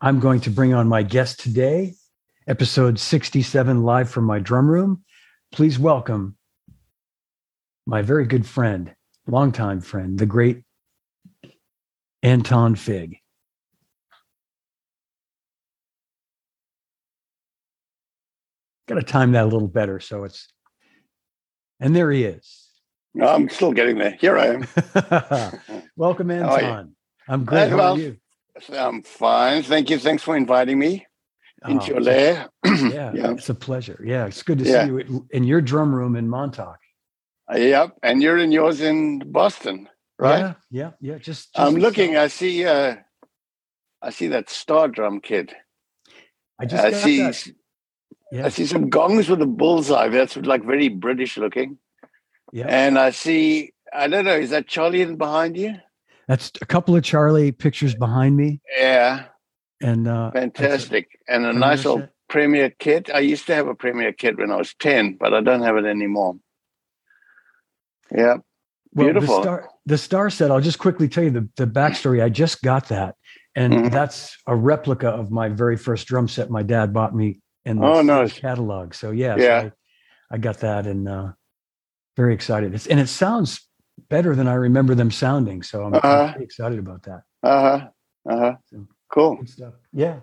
I'm going to bring on my guest today, episode 67, live from my drum room. Please welcome my very good friend, longtime friend, the great Anton Fig. Got to time that a little better so it's, and there he is. Oh, I'm still getting there. Here I am. Welcome, Anton. I'm great. How well, are you? I'm fine. Thank you. Thanks for inviting me into oh, your lair. yeah, yeah, it's a pleasure. Yeah, it's good to yeah. see you in your drum room in Montauk. Yep, and you're in yours in Boston, right? Yeah, yeah, yeah. Just, just I'm looking. I see. uh I see that star drum kid. I just I see. That. Yeah. I see some gongs with a bullseye. That's like very British looking. Yeah. And I see. I don't know. Is that Charlie in behind you? That's a couple of Charlie pictures behind me. Yeah. And uh, fantastic. And a nice old set. Premier kit. I used to have a Premier kit when I was 10, but I don't have it anymore. Yeah. Beautiful. Well, the, star, the star set, I'll just quickly tell you the, the backstory. I just got that. And mm-hmm. that's a replica of my very first drum set my dad bought me in the oh, nice. catalog. So yeah, yeah. So I, I, got that and uh, very excited. It's, and it sounds better than I remember them sounding. So I'm, uh-huh. I'm excited about that. Uh huh. Uh huh. So, cool. Yeah.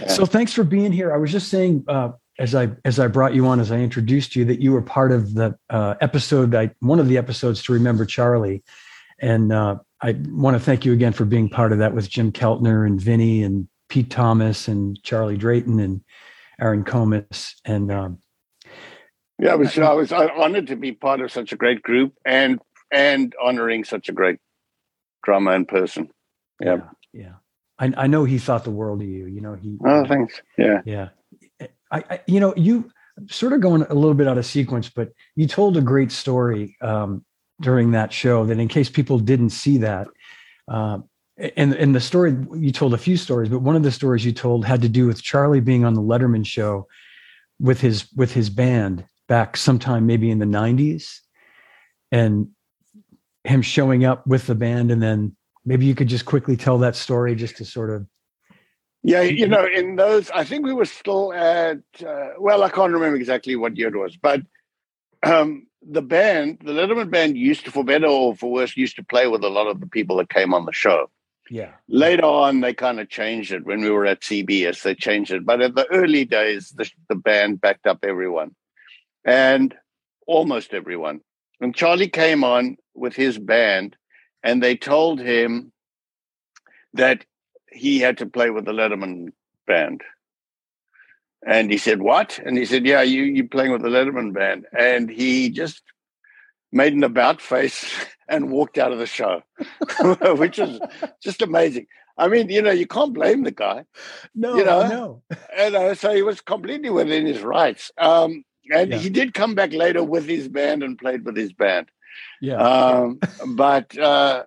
yeah. So thanks for being here. I was just saying uh, as I as I brought you on, as I introduced you, that you were part of the uh, episode. I one of the episodes to remember Charlie, and uh, I want to thank you again for being part of that with Jim Keltner and Vinny and Pete Thomas and Charlie Drayton and Aaron Comess and. Um, yeah, I was I was honored to be part of such a great group, and and honoring such a great drummer and person. Yeah. Yeah. yeah. I, I know he thought the world of you. You know, he. Oh, thanks. Yeah. Yeah. I, I you know, you sort of going a little bit out of sequence, but you told a great story um, during that show that in case people didn't see that, uh, and, and the story you told a few stories, but one of the stories you told had to do with Charlie being on the Letterman show with his with his band back sometime maybe in the 90s and him showing up with the band and then maybe you could just quickly tell that story just to sort of yeah you know in those i think we were still at uh, well i can't remember exactly what year it was but um, the band the letterman band used to for better or for worse used to play with a lot of the people that came on the show. Yeah. Later on they kind of changed it. When we were at cbs they changed it. But in the early days the, the band backed up everyone and almost everyone. And charlie came on with his band, and they told him that he had to play with the Letterman band. And he said, "What?" And he said, "Yeah, you you playing with the Letterman band." And he just made an about face and walked out of the show, which was just amazing. I mean, you know, you can't blame the guy. No, you know, no. and uh, so he was completely within his rights. Um, and yeah. he did come back later with his band and played with his band. Yeah. Um, but uh,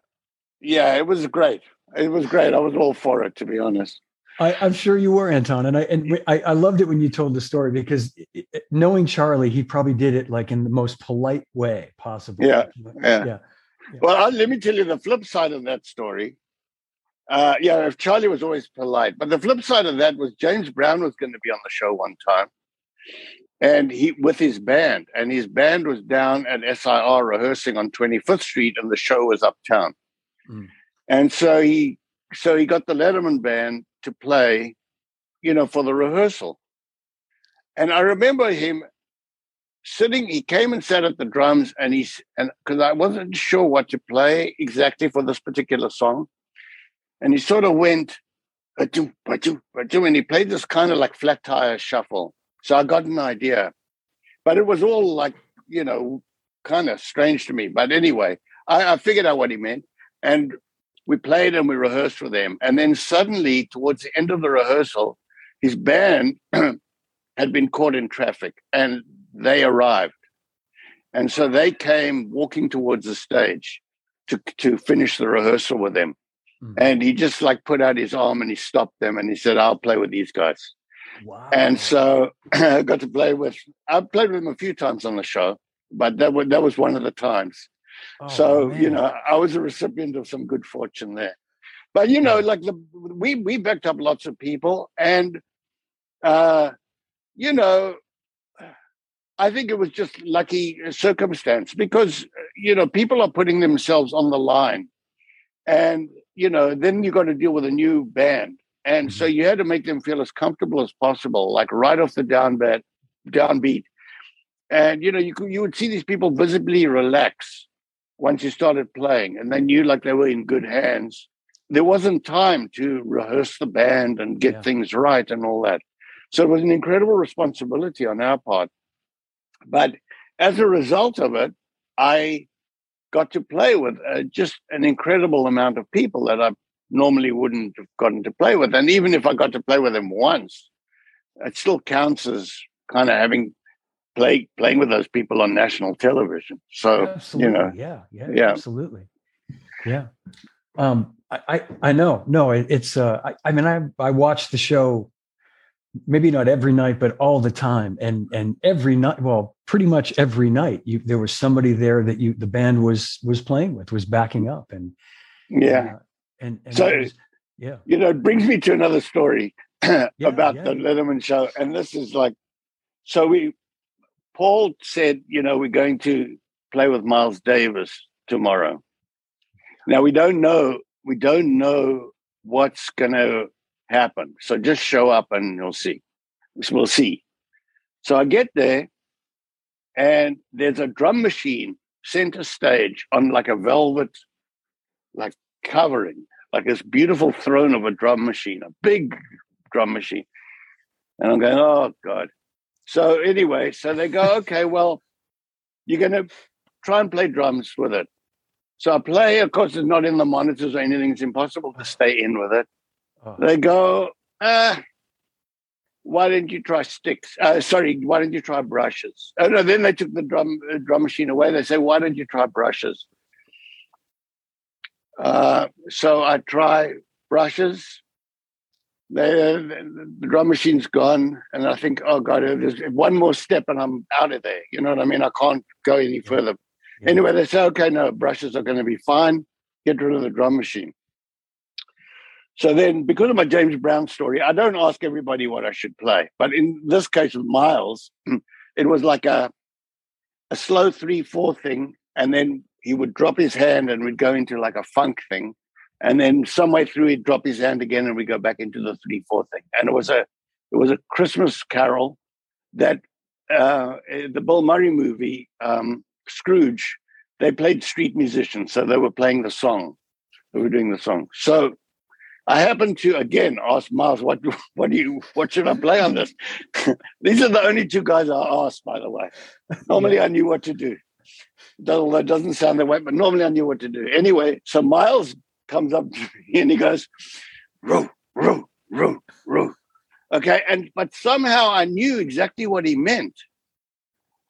yeah, it was great. It was great. I was all for it, to be honest. I, am sure you were, Anton, and I and I, I, loved it when you told the story because it, it, knowing Charlie, he probably did it like in the most polite way possible. Yeah, yeah. yeah. Well, I'll, let me tell you the flip side of that story. Uh, yeah, if Charlie was always polite, but the flip side of that was James Brown was going to be on the show one time, and he with his band and his band was down at SIR rehearsing on 25th Street and the show was uptown. Mm. And so he so he got the Letterman band to play, you know, for the rehearsal. And I remember him sitting he came and sat at the drums and he's and because I wasn't sure what to play exactly for this particular song. And he sort of went and he played this kind of like flat tire shuffle so I got an idea, but it was all like, you know, kind of strange to me. But anyway, I, I figured out what he meant. And we played and we rehearsed for them. And then suddenly, towards the end of the rehearsal, his band had been caught in traffic and they arrived. And so they came walking towards the stage to, to finish the rehearsal with them. Mm-hmm. And he just like put out his arm and he stopped them and he said, I'll play with these guys. Wow. And so I got to play with, I played with him a few times on the show, but that was, that was one of the times. Oh, so, man. you know, I was a recipient of some good fortune there. But you know, like the we we backed up lots of people, and uh, you know, I think it was just lucky circumstance because you know people are putting themselves on the line, and you know then you got to deal with a new band, and mm-hmm. so you had to make them feel as comfortable as possible, like right off the down bed, downbeat, and you know you could, you would see these people visibly relax once you started playing, and they knew like they were in good hands there wasn't time to rehearse the band and get yeah. things right and all that. So it was an incredible responsibility on our part. But as a result of it, I got to play with uh, just an incredible amount of people that I normally wouldn't have gotten to play with. And even if I got to play with them once, it still counts as kind of having play playing with those people on national television. So absolutely. you know, yeah, yeah, yeah, absolutely, yeah. Um, I, I know. No, it, it's. Uh, I, I mean, I I watch the show, maybe not every night, but all the time, and and every night. Well, pretty much every night, you there was somebody there that you the band was was playing with, was backing up, and yeah, and, and so was, yeah, you know, it brings me to another story yeah, about yeah. the Letterman show, and this is like, so we, Paul said, you know, we're going to play with Miles Davis tomorrow. Now we don't know we don't know what's going to happen. So just show up and you'll see. We'll see. So I get there and there's a drum machine center stage on like a velvet, like covering, like this beautiful throne of a drum machine, a big drum machine. And I'm going, oh God. So anyway, so they go, okay, well, you're going to try and play drums with it. So I play, of course, it's not in the monitors or anything. It's impossible to stay in with it. Oh. They go, ah, why didn't you try sticks? Uh, sorry, why didn't you try brushes? Oh, no, then they took the drum uh, drum machine away. They say, why didn't you try brushes? Uh, so I try brushes. They, the, the drum machine's gone, and I think, oh god, there's one more step, and I'm out of there. You know what I mean? I can't go any further. Anyway, they say, okay, no, brushes are going to be fine. Get rid of the drum machine. So then, because of my James Brown story, I don't ask everybody what I should play. But in this case with Miles, it was like a a slow three four thing, and then he would drop his hand and we'd go into like a funk thing, and then some way through he'd drop his hand again and we'd go back into the three four thing. And it was a it was a Christmas carol that uh, the Bill Murray movie um, Scrooge, they played street musicians, so they were playing the song. They were doing the song. So I happened to again ask Miles, "What, what do you, what should I play on this?" These are the only two guys I asked, by the way. Normally. I knew what to do. Although it doesn't sound that way, but normally I knew what to do. Anyway, so Miles comes up to me and he goes, "Roo, roo, roo, roo." Okay, and but somehow I knew exactly what he meant.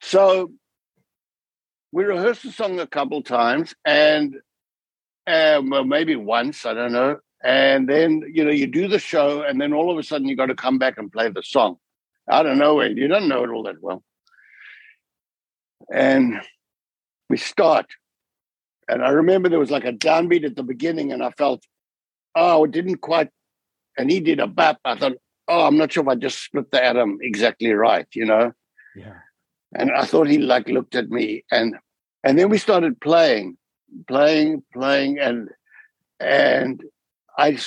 So we rehearsed the song a couple times and um, well, maybe once, I don't know. And then, you know, you do the show and then all of a sudden you got to come back and play the song. I don't know, it you don't know it all that well. And we start. And I remember there was like a downbeat at the beginning and I felt, oh, it didn't quite, and he did a bap. I thought, oh, I'm not sure if I just split the atom exactly right, you know? Yeah. And I thought he like looked at me and and then we started playing, playing, playing, and and I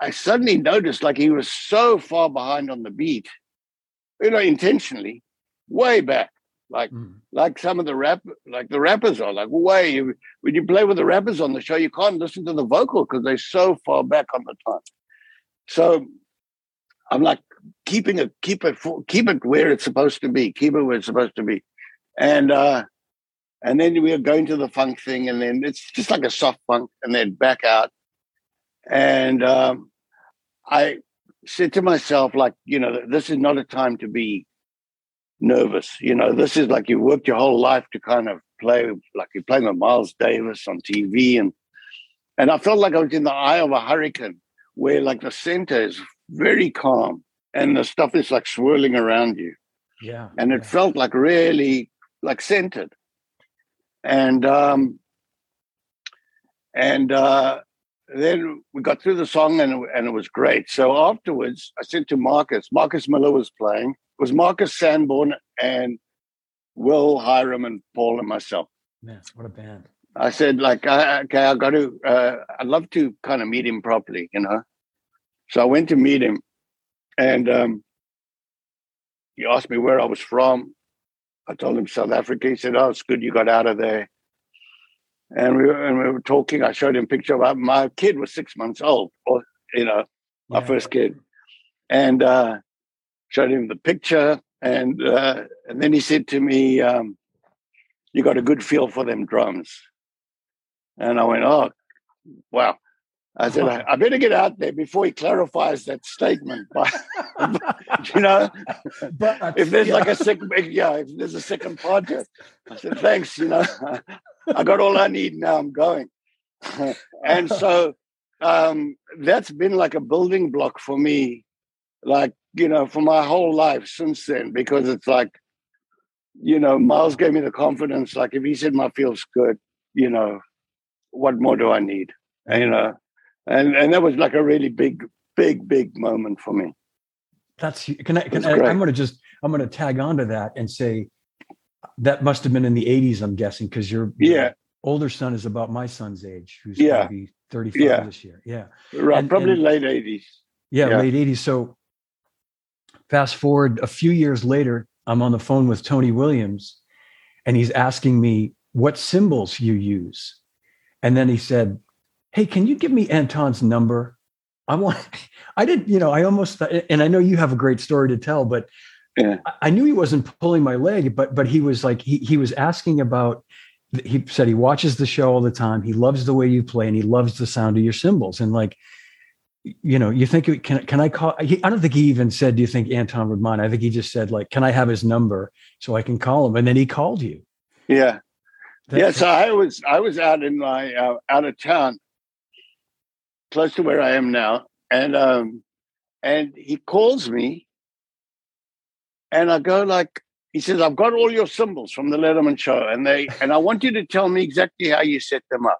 I suddenly noticed like he was so far behind on the beat, you know, intentionally, way back. Like mm. like some of the rap like the rappers are like way when you play with the rappers on the show, you can't listen to the vocal because they're so far back on the time. So I'm like, keeping it, keep it, keep it where it's supposed to be, keep it where it's supposed to be, and uh, and then we are going to the funk thing, and then it's just like a soft funk, and then back out, and um, I said to myself, like, you know, this is not a time to be nervous. You know, this is like you worked your whole life to kind of play, like you're playing with Miles Davis on TV, and and I felt like I was in the eye of a hurricane, where like the center is very calm and the stuff is like swirling around you. Yeah. And it yeah. felt like really like centered. And um and uh then we got through the song and, and it was great. So afterwards, I said to Marcus, Marcus Miller was playing. Was Marcus Sanborn and Will Hiram and Paul and myself. Man, what a band. I said, like, okay, I got to, uh, I'd love to kind of meet him properly, you know? So I went to meet him and um, he asked me where I was from. I told him South Africa. He said, oh, it's good you got out of there and we were, and we were talking. I showed him a picture of my kid was six months old, or you know, my yeah. first kid, and uh, showed him the picture, and uh, and then he said to me, um, "You got a good feel for them drums," and I went, "Oh, wow." I said, I, I better get out there before he clarifies that statement. But, you know, but, if there's yeah. like a second, yeah, if there's a second project, I said, thanks, you know. I got all I need now. I'm going. and so um, that's been like a building block for me, like, you know, for my whole life since then, because it's like, you know, Miles gave me the confidence. Like, if he said my feels good, you know, what more do I need? And, you know, and and that was like a really big, big, big moment for me. That's can I? Can I I'm going to just I'm going to tag onto that and say that must have been in the 80s, I'm guessing, because your, yeah older son is about my son's age, who's yeah. maybe 35 yeah. this year. Yeah. Right. And, probably and, late 80s. Yeah, yeah, late 80s. So fast forward a few years later, I'm on the phone with Tony Williams and he's asking me what cymbals you use. And then he said, Hey, can you give me Anton's number? I want, I didn't, you know, I almost, and I know you have a great story to tell, but yeah. I knew he wasn't pulling my leg, but but he was like he he was asking about. He said he watches the show all the time. He loves the way you play, and he loves the sound of your cymbals. And like, you know, you think can can I call? He, I don't think he even said, "Do you think Anton would mind?" I think he just said, "Like, can I have his number so I can call him?" And then he called you. Yeah, That's yeah. So I was I was out in my uh, out of town, close to where I am now, and um, and he calls me and I go like, he says, I've got all your cymbals from the Letterman show, and they and I want you to tell me exactly how you set them up.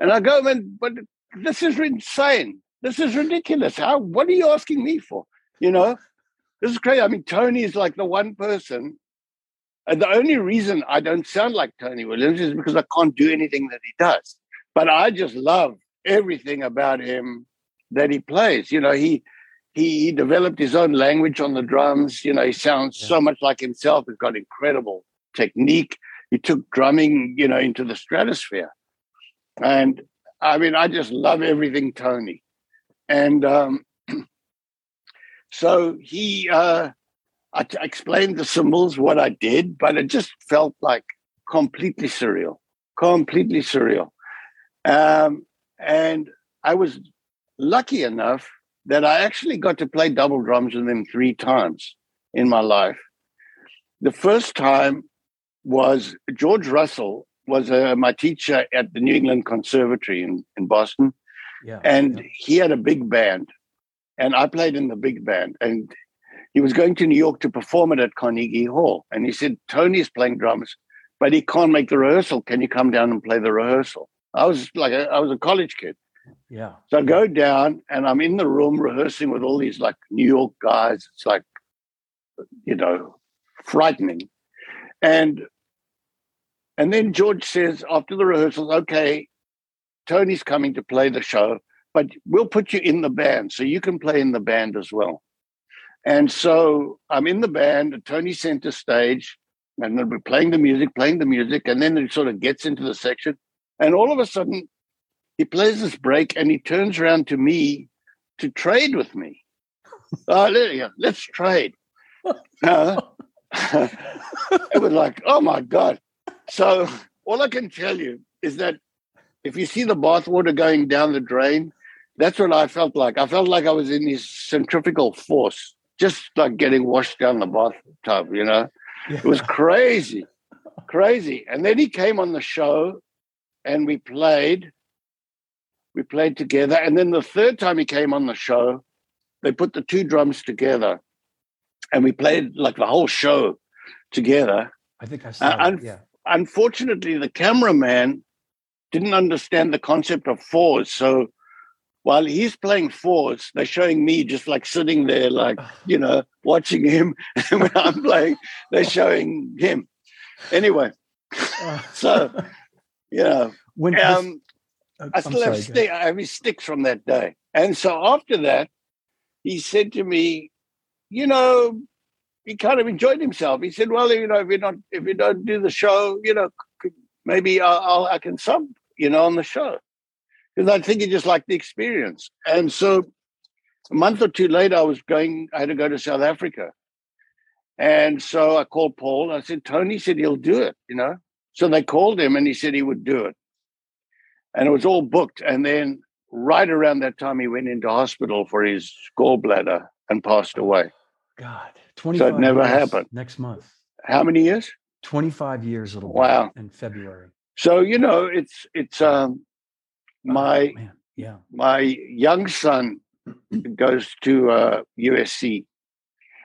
And I go, man, but this is insane. This is ridiculous. How what are you asking me for? You know, this is crazy. I mean, Tony is like the one person. And the only reason I don't sound like Tony Williams is because I can't do anything that he does. But I just love everything about him that he plays. You know, he he, he developed his own language on the drums. You know, he sounds yeah. so much like himself. He's got incredible technique. He took drumming, you know, into the stratosphere. And I mean, I just love everything Tony. And um, so he, uh, I t- explained the cymbals, what I did, but it just felt like completely surreal, completely surreal. Um, and I was lucky enough that I actually got to play double drums with him three times in my life. The first time was George Russell was uh, my teacher at the New England Conservatory in, in Boston. Yeah, and yeah. he had a big band and I played in the big band and he was going to New York to perform it at Carnegie Hall. And he said, Tony's playing drums, but he can't make the rehearsal. Can you come down and play the rehearsal? I was like, a, I was a college kid. Yeah. So I go down and I'm in the room rehearsing with all these like New York guys. It's like, you know, frightening. And and then George says after the rehearsals, okay, Tony's coming to play the show, but we'll put you in the band so you can play in the band as well. And so I'm in the band, Tony center stage, and then we're playing the music, playing the music, and then it sort of gets into the section. And all of a sudden, he plays this break and he turns around to me to trade with me. oh, yeah, let's trade. Uh, it was like, oh my God. So all I can tell you is that if you see the bathwater going down the drain, that's what I felt like. I felt like I was in this centrifugal force, just like getting washed down the bathtub, you know? Yeah. It was crazy, crazy. And then he came on the show and we played we played together. And then the third time he came on the show, they put the two drums together and we played like the whole show together. I think I saw uh, un- yeah. Unfortunately, the cameraman didn't understand the concept of fours. So while he's playing fours, they're showing me just like sitting there, like, you know, watching him. And when I'm playing, they're showing him. Anyway, so, you know, when um, this, I still sorry, have, I have his sticks from that day. And so after that, he said to me, you know, he kind of enjoyed himself. He said, "Well, you know, if you not if you don't do the show, you know, maybe I'll, I'll I can sub, you know, on the show." because I think he just liked the experience. And so a month or two later, I was going, I had to go to South Africa. And so I called Paul. I said, Tony said he'll do it, you know. So they called him and he said he would do it. And it was all booked. And then right around that time, he went into hospital for his gallbladder and passed away. God, 25 So it never happened. Next month. How many years? 25 years it'll wow. in February. So, you know, it's, it's, um, my oh, yeah my young son goes to uh, USC,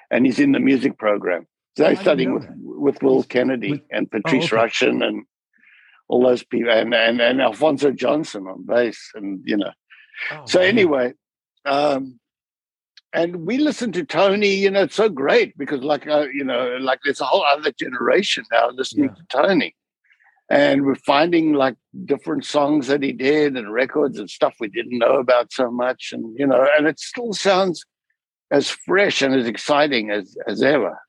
and he's in the music program. So he's studying with with Will Kennedy with, and oh, Patrice oh, okay. Rushen and all those people, and, and and Alphonso Johnson on bass, and you know. Oh, so man. anyway, um, and we listen to Tony. You know, it's so great because, like, uh, you know, like there's a whole other generation now listening yeah. to Tony and we're finding like different songs that he did and records and stuff we didn't know about so much and you know and it still sounds as fresh and as exciting as as ever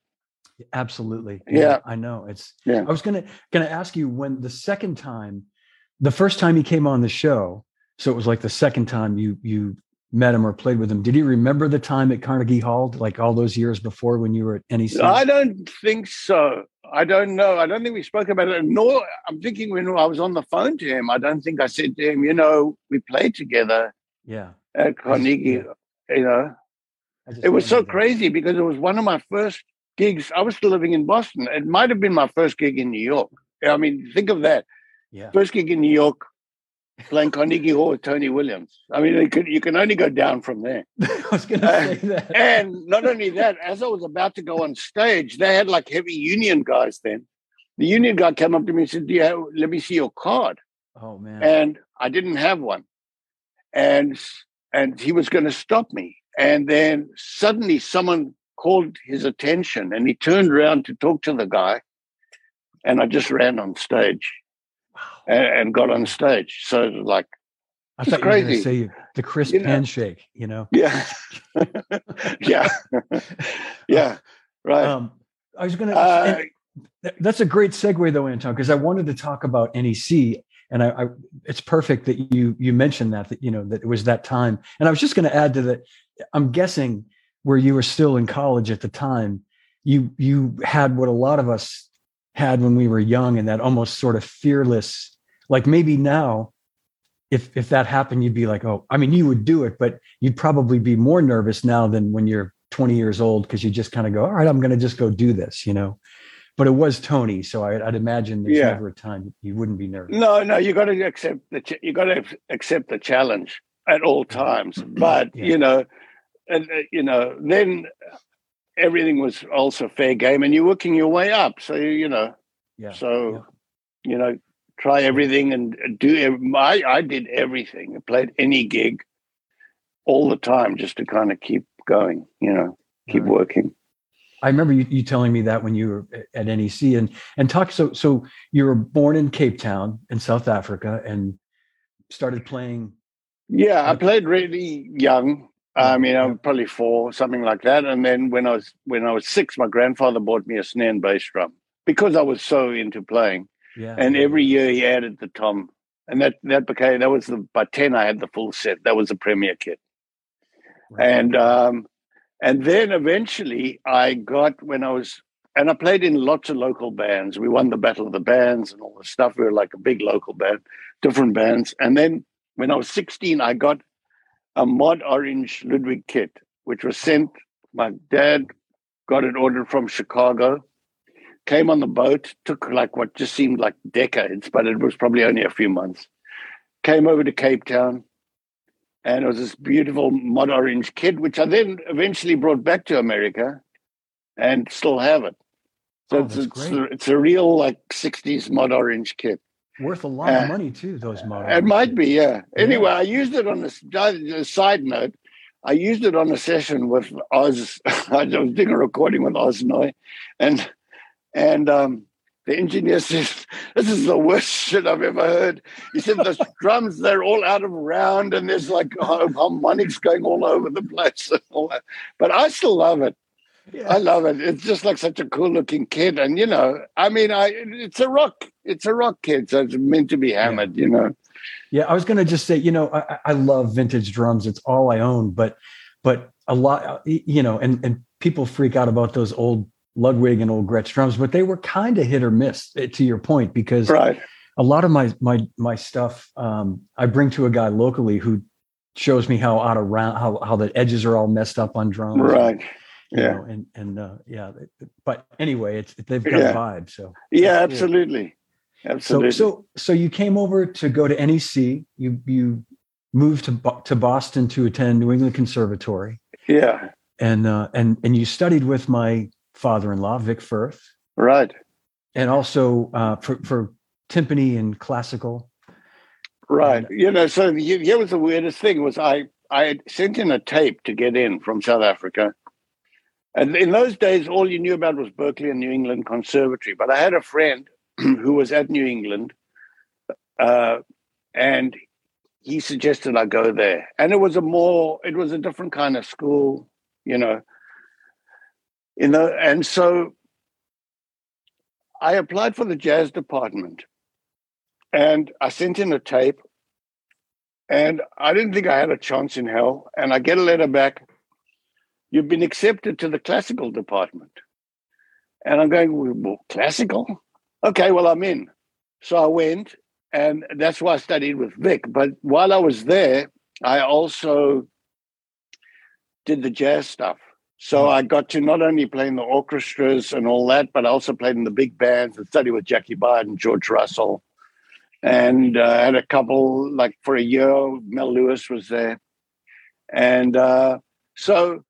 absolutely yeah, yeah. i know it's yeah i was gonna gonna ask you when the second time the first time he came on the show so it was like the second time you you met him or played with him did he remember the time at carnegie hall like all those years before when you were at nec i don't think so I don't know. I don't think we spoke about it. Nor I'm thinking when I was on the phone to him, I don't think I said to him, you know, we played together. Yeah. At Carnegie, yeah. you know. It was so that. crazy because it was one of my first gigs. I was still living in Boston. It might have been my first gig in New York. I mean, think of that. Yeah. First gig in New York, playing Carnegie Hall with Tony Williams. I mean, you can, you can only go down from there. I was going to say that. And not only that, as I was about to go on stage, they had like heavy union guys then. The union guy came up to me and said, Do you have, let me see your card. Oh, man. And I didn't have one. And, and he was going to stop me. And then suddenly someone called his attention and he turned around to talk to the guy. And I just ran on stage and, and got on stage. So like, I thought crazy. you were going to say the crisp you know? handshake, you know? Yeah. yeah. yeah. Right. Um, I was going to, uh, that's a great segue though, Anton, because I wanted to talk about NEC and I, I, it's perfect that you, you mentioned that, that, you know, that it was that time. And I was just going to add to that. I'm guessing where you were still in college at the time, you, you had what a lot of us had when we were young and that almost sort of fearless like maybe now if if that happened you'd be like oh i mean you would do it but you'd probably be more nervous now than when you're 20 years old because you just kind of go all right i'm going to just go do this you know but it was tony so I, would imagine there's yeah. never a time you wouldn't be nervous no no you got to accept the you got to accept the challenge at all times but yeah. you know and uh, you know then everything was also fair game and you're working your way up so you know yeah so yeah. you know try everything and do. I I did everything. I played any gig, all the time, just to kind of keep going. You know, keep right. working. I remember you, you telling me that when you were at NEC and and talk. So so you were born in Cape Town in South Africa and started playing. Yeah, I played really young. I mean, I was probably four, something like that. And then when I was when I was six, my grandfather bought me a snare and bass drum because I was so into playing. Yeah. And every year he added the tom. And that that became that was the by 10 I had the full set. That was the premier kit. Right. And um and then eventually I got when I was and I played in lots of local bands. We won the Battle of the Bands and all the stuff. We were like a big local band, different bands. And then when I was 16, I got a mod orange Ludwig kit, which was sent. My dad got it ordered from Chicago came on the boat, took like what just seemed like decades, but it was probably only a few months. Came over to Cape Town, and it was this beautiful mod orange kit, which I then eventually brought back to America and still have it. So oh, it's, it's, a, it's, a, real like 60s mod orange kit. Worth a lot of money too. Those models. It might be, yeah. Anyway, I used it on a side note. I used it on a session with Oz. I was doing a recording with Oz Noy, and and um, the engineer says, This is the worst shit I've ever heard. He said, The drums, they're all out of round and there's like harmonics going all over the place. But I still love it. Yeah. I love it. It's just like such a cool looking kid. And, you know, I mean, I it's a rock, it's a rock kid. So it's meant to be hammered, yeah. you know. Yeah, I was going to just say, you know, I, I love vintage drums. It's all I own, but, but a lot, you know, and, and people freak out about those old Ludwig and old Gretsch drums, but they were kind of hit or miss. Eh, to your point, because right. a lot of my my my stuff um, I bring to a guy locally who shows me how out of round how how the edges are all messed up on drums. Right. Yeah. Know, and and uh, yeah, but anyway, it's they've got yeah. vibe. So yeah, absolutely, absolutely. So so so you came over to go to NEC. You you moved to to Boston to attend New England Conservatory. Yeah. And uh, and and you studied with my father-in-law, Vic Firth. Right. And also uh, for, for timpani and classical. Right. And, you know, so here was the weirdest thing was I, I sent in a tape to get in from South Africa. And in those days, all you knew about was Berklee and New England Conservatory. But I had a friend who was at New England, uh, and he suggested I go there. And it was a more, it was a different kind of school, you know you know, and so I applied for the jazz department and I sent in a tape and I didn't think I had a chance in hell. And I get a letter back, you've been accepted to the classical department. And I'm going, well, classical? Okay, well, I'm in. So I went, and that's why I studied with Vic. But while I was there, I also did the jazz stuff. So I got to not only play in the orchestras and all that, but I also played in the big bands and studied with Jaki and George Russell. And uh, had a couple, like for a year, Mel Lewis was there. And uh, so,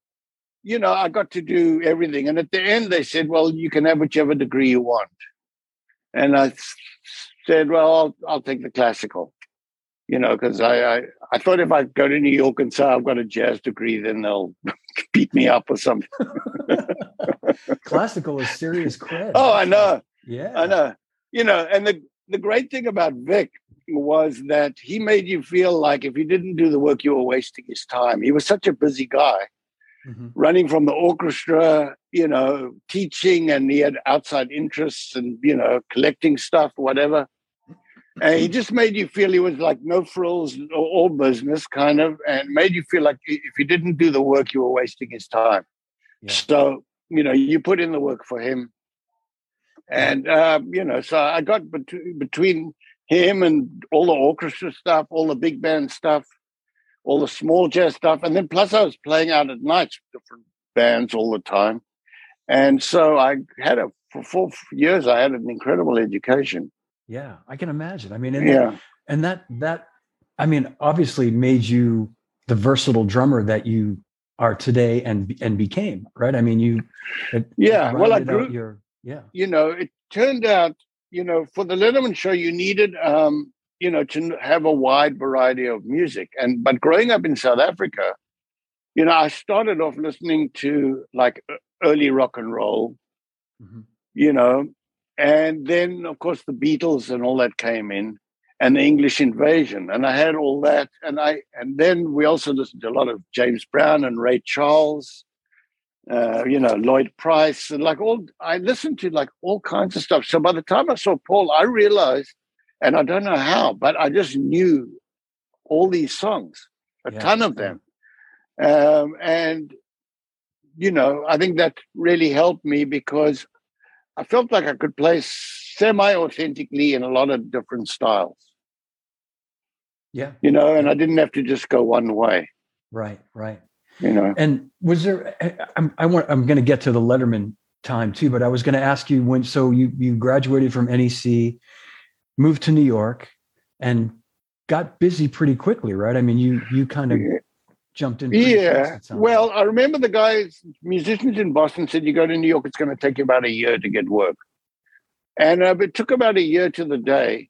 you know, I got to do everything. And at the end, they said, well, you can have whichever degree you want. And I said, well, I'll, I'll take the classical you know, because I, I, I thought if I go to New York and say I've got a jazz degree, then they'll beat me up or something. Classical is serious cred. Oh, I know. Yeah, I know. You know, and the the great thing about Vic was that he made you feel like if you didn't do the work, you were wasting his time. He was such a busy guy, mm-hmm. running from the orchestra, you know, teaching, and he had outside interests and you know, collecting stuff, whatever. And he just made you feel he was like no frills all business kind of, and made you feel like if you didn't do the work, you were wasting his time. Yeah. So, you know, you put in the work for him. And, um, you know, so I got bet- between him and all the orchestra stuff, all the big band stuff, all the small jazz stuff. And then plus I was playing out at nights with different bands all the time. And so I had a, for four years, I had an incredible education. Yeah, I can imagine. I mean, and yeah, that, and that that I mean, obviously made you the versatile drummer that you are today and and became, right? I mean, you. It, yeah, well, I grew. Your, yeah, you know, it turned out, you know, for the Letterman show, you needed, um, you know, to have a wide variety of music, and but growing up in South Africa, you know, I started off listening to like early rock and roll. Mm-hmm. You know, and then, of course, the Beatles and all that came in, and the English invasion, and I had all that, and I and then we also listened to a lot of James Brown and Ray Charles, uh, you know, Lloyd Price, and like all I listened to like all kinds of stuff. So by the time I saw Paul, I realized, and I don't know how, but I just knew all these songs, a yeah. ton of them, um, and you know, I think that really helped me because I felt like I could play semi authentically in a lot of different styles. Yeah. You know, and I didn't have to just go one way. Right, right. You know. And was there I'm I want I'm going to get to the Letterman time too, but I was going to ask you when so you you graduated from NEC, moved to New York and got busy pretty quickly, right? I mean, you you kind of jumped in. Yeah. Well, like. I remember the guys, musicians in Boston said, you go to New York, it's going to take you about a year to get work. And uh, it took about a year to the day.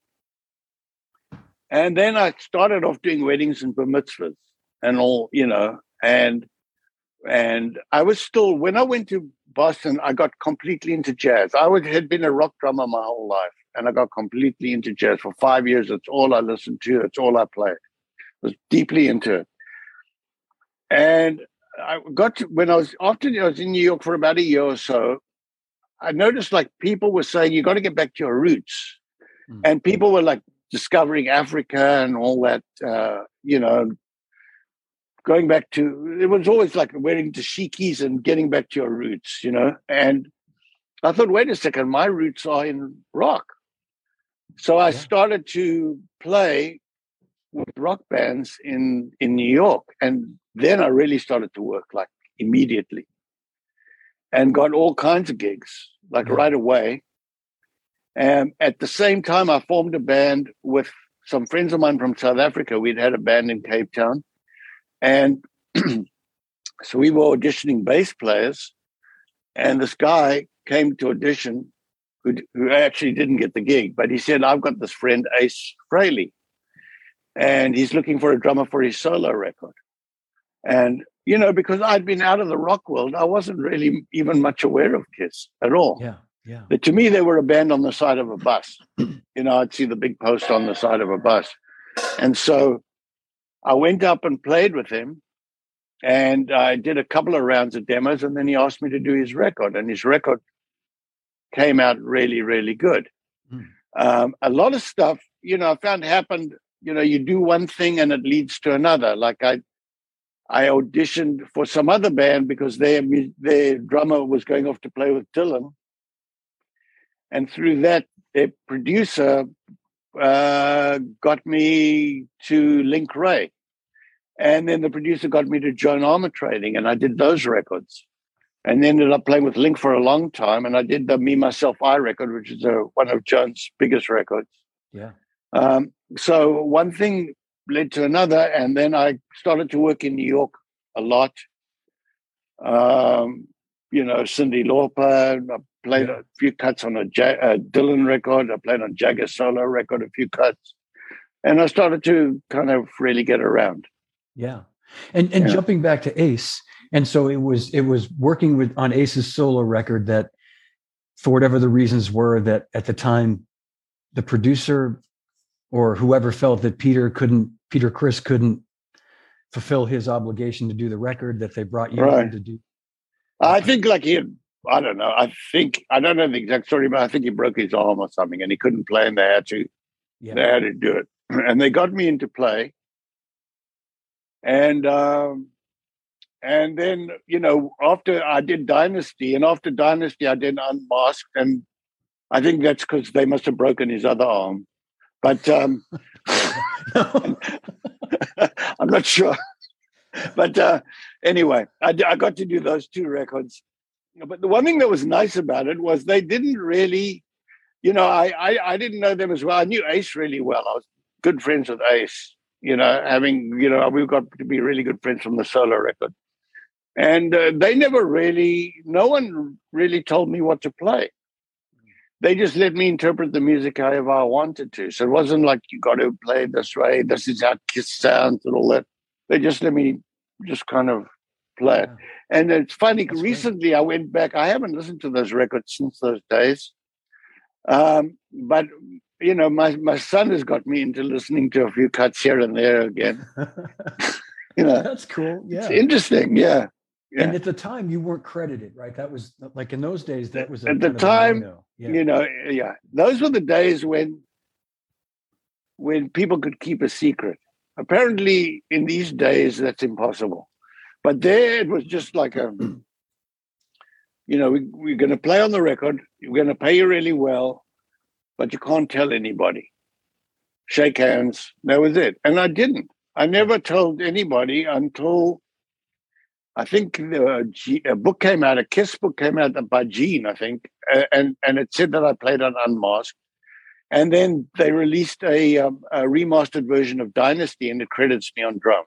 And then I started off doing weddings and bar mitzvahs and all, you know, and and I was still when I went to Boston, I got completely into jazz. I would, had been a rock drummer my whole life, and I got completely into jazz for five years. It's all I listened to. It's all I played. I was deeply into it, and I got to, when I was after I was in New York for about a year or so. I noticed like people were saying you got to get back to your roots, mm. and people were like discovering Africa and all that. Uh, you know, going back to it was always like wearing dashikis and getting back to your roots, you know. And I thought, wait a second, my roots are in rock. So I yeah. started to play with rock bands in in New York, and then I really started to work like immediately, and got all kinds of gigs like yeah. right away. And at the same time, I formed a band with some friends of mine from South Africa. We'd had a band in Cape Town, and so we were auditioning bass players, and this guy came to audition who, who actually didn't get the gig, but he said, I've got this friend, Ace Frehley, and he's looking for a drummer for his solo record. And, you know, because I'd been out of the rock world, I wasn't really even much aware of Kiss at all. Yeah. Yeah. But to me, they were a band on the side of a bus. you know, I'd see the big post on the side of a bus. And so I went up and played with him and I did a couple of rounds of demos and then he asked me to do his record and his record came out really, really good. Mm. Um, a lot of stuff, you know, I found happened, you know, you do one thing and it leads to another. Like I, I auditioned for some other band because their their drummer was going off to play with Dylan, and through that, their producer uh, got me to Link Wray, And then the producer got me to Joan Armatrading, and I did those records. And then ended up playing with Link for a long time. And I did the Me, Myself, I record, which is a, uh, one of Joan's biggest records. Yeah. Um, so one thing led to another. And then I started to work in New York a lot. Um, you know, Cyndi Lauper, I played yeah. a few cuts on a, J- a Dylan record. I played on Jagger solo record, a few cuts, and I started to kind of really get around. Yeah, and and yeah. jumping back to Ace, and so it was it was working with on Ace's solo record that, for whatever the reasons were, that at the time, the producer or whoever felt that Peter couldn't, Peter Criss couldn't fulfill his obligation to do the record that they brought you right. in to do. I think like he had I don't know. I think I don't know the exact story, but I think he broke his arm or something, and he couldn't play, and they had to yeah. they had to do it, and they got me into play, and um, and then you know after I did Dynasty, and after Dynasty I did Unmasked, and I think that's because they must have broken his other arm, but um, I'm not sure. but uh, anyway, I, I got to do those two records but the one thing that was nice about it was they didn't really, you know, I, I, I didn't know them as well. I knew Ace really well. I was good friends with Ace. You know, having you know, we've got to be really good friends from the solo record, and uh, they never really, no one really told me what to play. They just let me interpret the music however I wanted to. So it wasn't like you got to play this way. This is how Kiss sounds and all that. They just let me just kind of play Yeah. And it's funny, That's recently great. I went back, I haven't listened to those records since those days. Um, but you know, my, my son has got me into listening to a few cuts here and there again. you know, that's cool. Yeah, it's interesting. Yeah. Yeah. And at the time, you weren't credited, right? That was like in those days. That was at the time. Yeah. You know, yeah, those were the days when when people could keep a secret. Apparently, in these days, that's impossible. But there it was just like a, you know, we, we're going to play on the record. We're going to pay you really well, but you can't tell anybody. Shake hands. That was it. And I didn't. I never told anybody until I think the, a book came out, a Kiss book came out by Gene, I think, and and it said that I played on Unmasked. And then they released a, um, a remastered version of Dynasty, and it credits me on drums.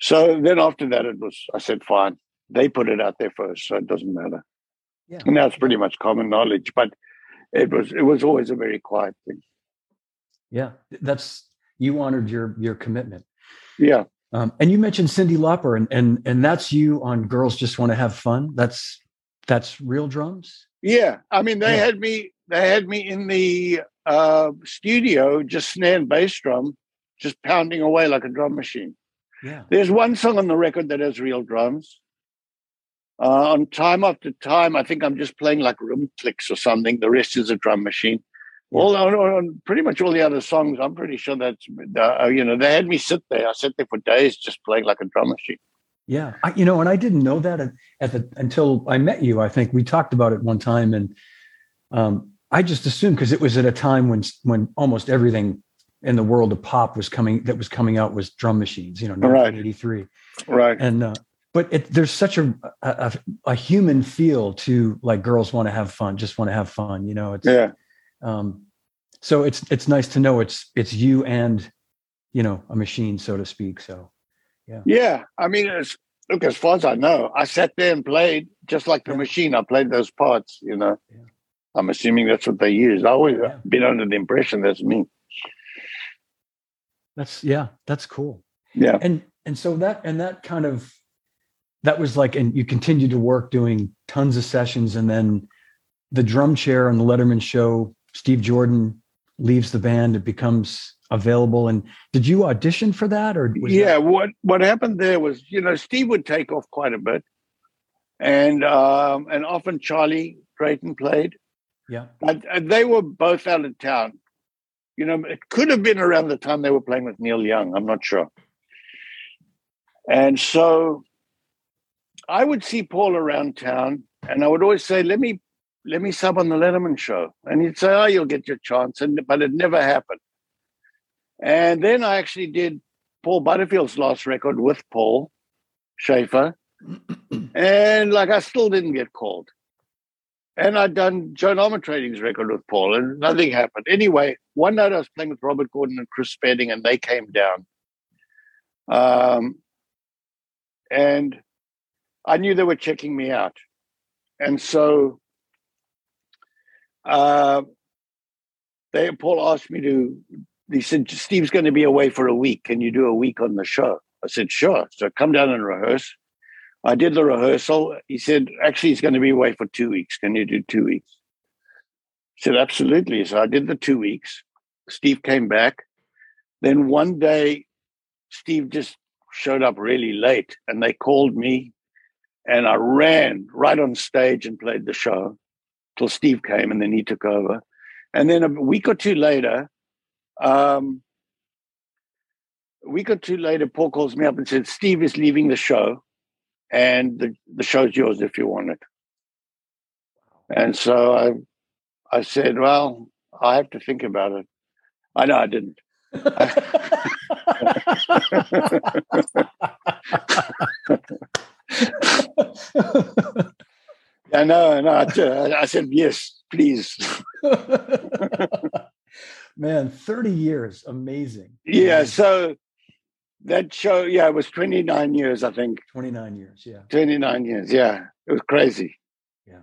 So then after that, it was, I said, fine. They put it out there first, so it doesn't matter. Yeah. And that's pretty much common knowledge, but it was, it was always a very quiet thing. Yeah. That's, you honored your your commitment. Yeah. Um, and you mentioned Cyndi Lauper, and and and that's you on Girls Just Want to Have Fun. That's that's real drums. Yeah, I mean they Yeah. had me they had me in the uh, studio just snare and bass drum, just pounding away like a drum machine. Yeah. There's one song on the record that has real drums. Uh, on time after time, I think I'm just playing like room clicks or something. The rest is a drum machine. All on, on pretty much all the other songs, I'm pretty sure that's uh, you know they had me sit there. I sat there for days just playing like a drum machine. Yeah, I, you know, and I didn't know that at, at the until I met you. I think we talked about it one time, and um, I just assumed because it was at a time when when almost everything in the world of pop was coming that was coming out was drum machines. You know, Right. 1983, Right. and uh, but it, there's such a, a a human feel to like girls want to have fun, just want to have fun. You know, it's Yeah. Um, so it's it's nice to know it's it's you and you know a machine, so to speak. So Yeah, yeah. I mean, it's, look, as far as I know, I sat there and played just like the Yeah. machine. I played those parts, you know. Yeah. I'm assuming that's what they use. I always Yeah. been under the impression that's me. that's yeah, that's cool. Yeah, and and so that and that kind of that was like and you continued to work doing tons of sessions and then the drum chair on the letterman show steve jordan leaves the band it becomes available and did you audition for that or yeah. that- What what happened there was, you know, Steve would take off quite a bit, and um, and often Charlie Drayton played. yeah But uh, they were both out of town. You know, it could have been around the time they were playing with Neil Young. I'm not sure. And so I would see Paul around town, and I would always say, "Let me, let me sub on the Letterman show." And he'd say, "Oh, you'll get your chance," and but it never happened. And then I actually did Paul Butterfield's last record with Paul Shaffer, and like I still didn't get called. And I'd done Joan Armatrading's record with Paul, and nothing happened. Anyway, one night I was playing with Robert Gordon and Chris Spedding, and they came down. Um, and I knew they were checking me out. And so uh, they Paul asked me to, he said, Steve's going to be away for a week. Can you do a week on the show? I said, sure. So come down and rehearse. I did the rehearsal. He said, actually, he's going to be away for two weeks. Can you do two weeks? I said, absolutely. So I did the two weeks. Steve came back. Then one day, Steve just showed up really late and they called me and I ran right on stage and played the show till Steve came and then he took over. And then a week or two later, um, a week or two later, Paul calls me up and said, Steve is leaving the show and the, the show's yours if you want it. And so I I said, Well, I have to think about it. I know I didn't. I know, no, I, said, Yes, please. man 30 years amazing Yeah, Amazing. so that show, yeah, it was 29 years, I think. 29 years yeah 29 years, yeah. It was crazy. yeah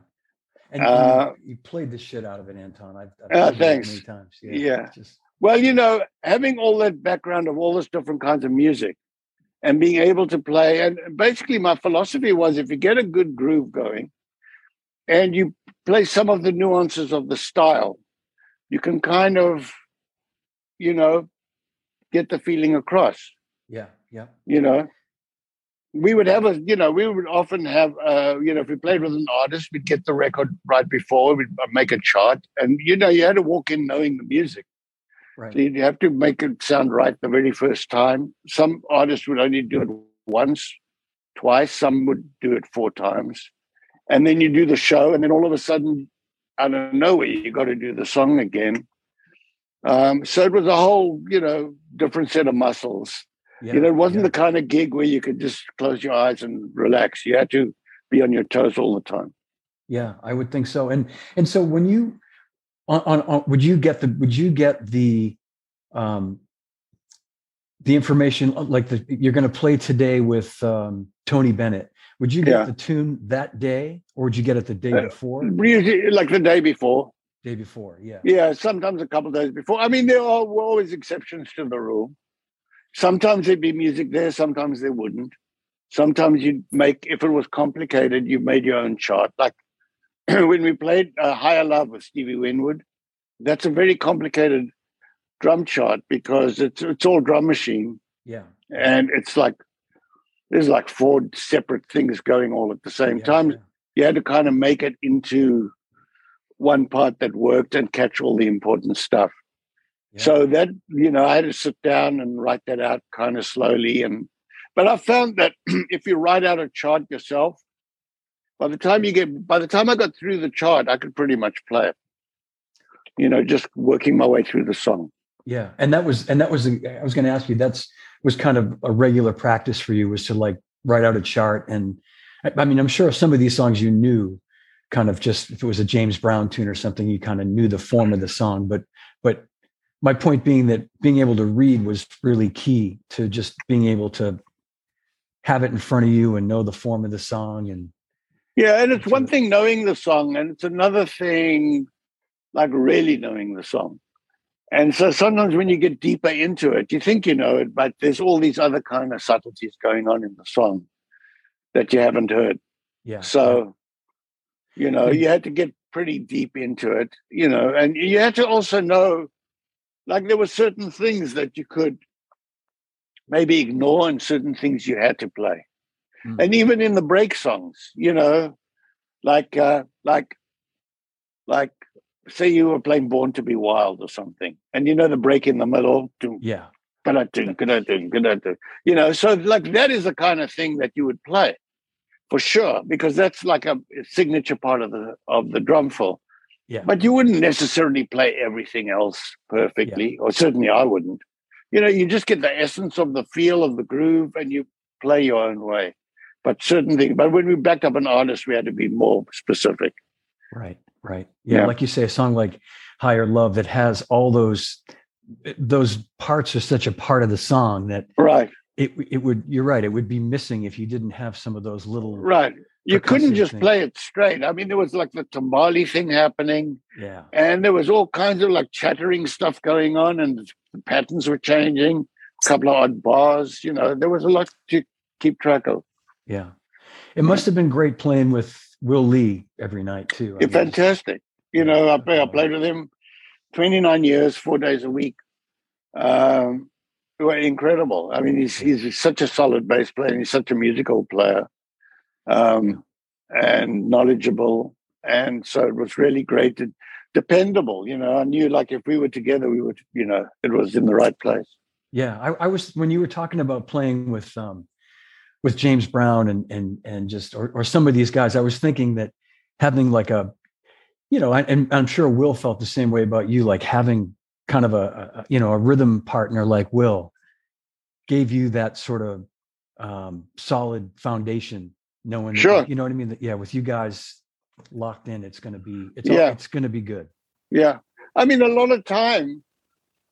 and, Uh, you, you played the shit out of it anton i've, I've heard thanks. many times Yeah. it's just Well, you know, having all that background of all those different kinds of music and being able to play, and basically my philosophy was if you get a good groove going and you play some of the nuances of the style, you can kind of, you know, get the feeling across. yeah yeah You know, we would have a, you know, we would often have, uh, you know, if we played with an artist, we'd get the record right before, we'd make a chart, and you know, you had to walk in knowing the music. right So you have to make it sound right the very first time. Some artists would only do it once, twice. Some would do it four times. And then you do the show, and then all of a sudden, out of nowhere, you got to do the song again. Um, so it was a whole, you know, different set of muscles. yeah you know, it wasn't yeah. the kind of gig where you could just close your eyes and relax. You had to be on your toes all the time. Yeah, I would think so. And and so when you on, on, on would you get the would you get the um the information like the you're going to play today with um Tony Bennett. Would you get Yeah. the tune that day or would you get it the day Uh, before? Usually, like the day before. Day before, yeah. Yeah, sometimes a couple days before. I mean, there are always exceptions to the rule. Sometimes there'd be music there, sometimes there wouldn't. Sometimes you'd make, if it was complicated, you made your own chart. Like when we played uh, Higher Love with Stevie Winwood, that's a very complicated drum chart because it's it's all drum machine. Yeah. And it's like there's like four separate things going all at the same yeah, time. Yeah. You had to kind of make it into one part that worked and catch all the important stuff. Yeah. So that, you know, I had to sit down and write that out kind of slowly. And, but I found that if you write out a chart yourself, by the time you get, by the time I got through the chart, I could pretty much play it, you know, just working my way through the song. Yeah. And that was, and that was, I was going to ask you, that's, was kind of a regular practice for you was to like write out a chart. And I mean, I'm sure some of these songs you knew, kind of just if it was a James Brown tune or something, you kind of knew the form of the song. But but my point being that being able to read was really key to just being able to have it in front of you and know the form of the song and yeah and it's one thing knowing the song and it's another thing like really knowing the song and so sometimes when you get deeper into it you think you know it but there's all these other kind of subtleties going on in the song that you haven't heard yeah so you know, you had to get pretty deep into it, you know, and you had to also know, like, there were certain things that you could maybe ignore and certain things you had to play. Mm. And even in the break songs, you know, like, uh, like, like, say you were playing Born to Be Wild or something, and you know the break in the middle. Yeah. You know, so like that is the kind of thing that you would play for sure, because that's like a signature part of the of the drum fill. Yeah. But you wouldn't necessarily play everything else perfectly, yeah. or certainly I wouldn't. You know, you just get the essence of the feel of the groove and you play your own way. But certain things, but when we backed up an artist, we had to be more specific. Right, right. Yeah, yeah. like you say, a song like Higher Love that has all those those parts are such a part of the song that right. it it would you're right it would be missing if you didn't have some of those little right. You couldn't just things. play it straight. I mean there was like the timbale thing happening yeah. and there was all kinds of like chattering stuff going on and the patterns were changing a couple of odd bars you know there was a lot to keep track of. Yeah. It must have been great playing with will lee every night too I mean, fantastic you know I, I played with him 29 years four days a week um, incredible. I mean, he's he's such a solid bass player. He's such a musical player, um, and knowledgeable. And so it was really great. To, dependable, you know. I knew like if we were together, we would, you know, it was in the right place. Yeah, I, I was when you were talking about playing with um, with James Brown and and and just or, or some of these guys, I was thinking that having like a, you know, and I'm sure Will felt the same way about you, like having kind of a, a, you know a rhythm partner like Will gave you that sort of um, solid foundation, knowing sure that, you know what I mean. That yeah, with you guys locked in, it's going to be it's yeah. It's going to be good. Yeah, I mean a lot of time,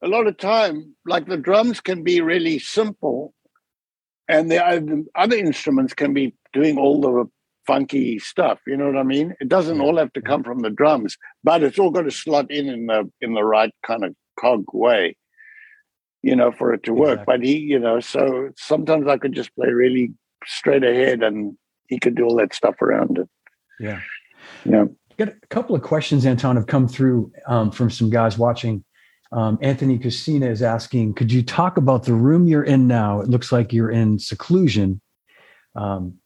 a lot of time, like the drums can be really simple, and the other instruments can be doing all the funky stuff. You know what I mean? It doesn't all have to come from the drums, but it's all got to slot in in the in the right kind of cog way, you know, for it to work. Exactly. But he, you know, so sometimes I could just play really straight ahead and he could do all that stuff around it. Yeah. Yeah. Got a couple of questions, Anton, have come through um, from some guys watching. Um, Anthony Casina is asking, could you talk about the room you're in now? It looks like you're in seclusion. Um,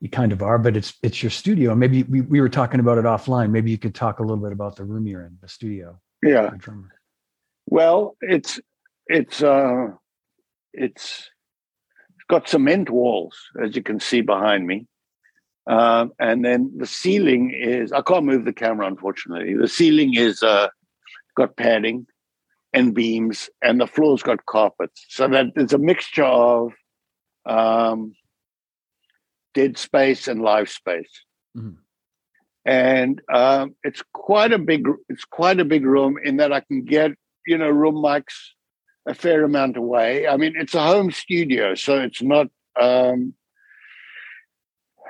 you kind of are, but it's it's your studio. Maybe we, we were talking about it offline. Maybe you could talk a little bit about the room you're in, the studio. Yeah. Well, it's it's uh, it's got cement walls, as you can see behind me, um, and then the ceiling is. I can't move the camera, unfortunately. The ceiling is uh, got padding and beams, and the floor's got carpets, so that it's a mixture of um, dead space and live space. Mm-hmm and um, it's quite a big it's quite a big room in that I can get you know room mics a fair amount away. I mean, it's a home studio, so it's not. Um,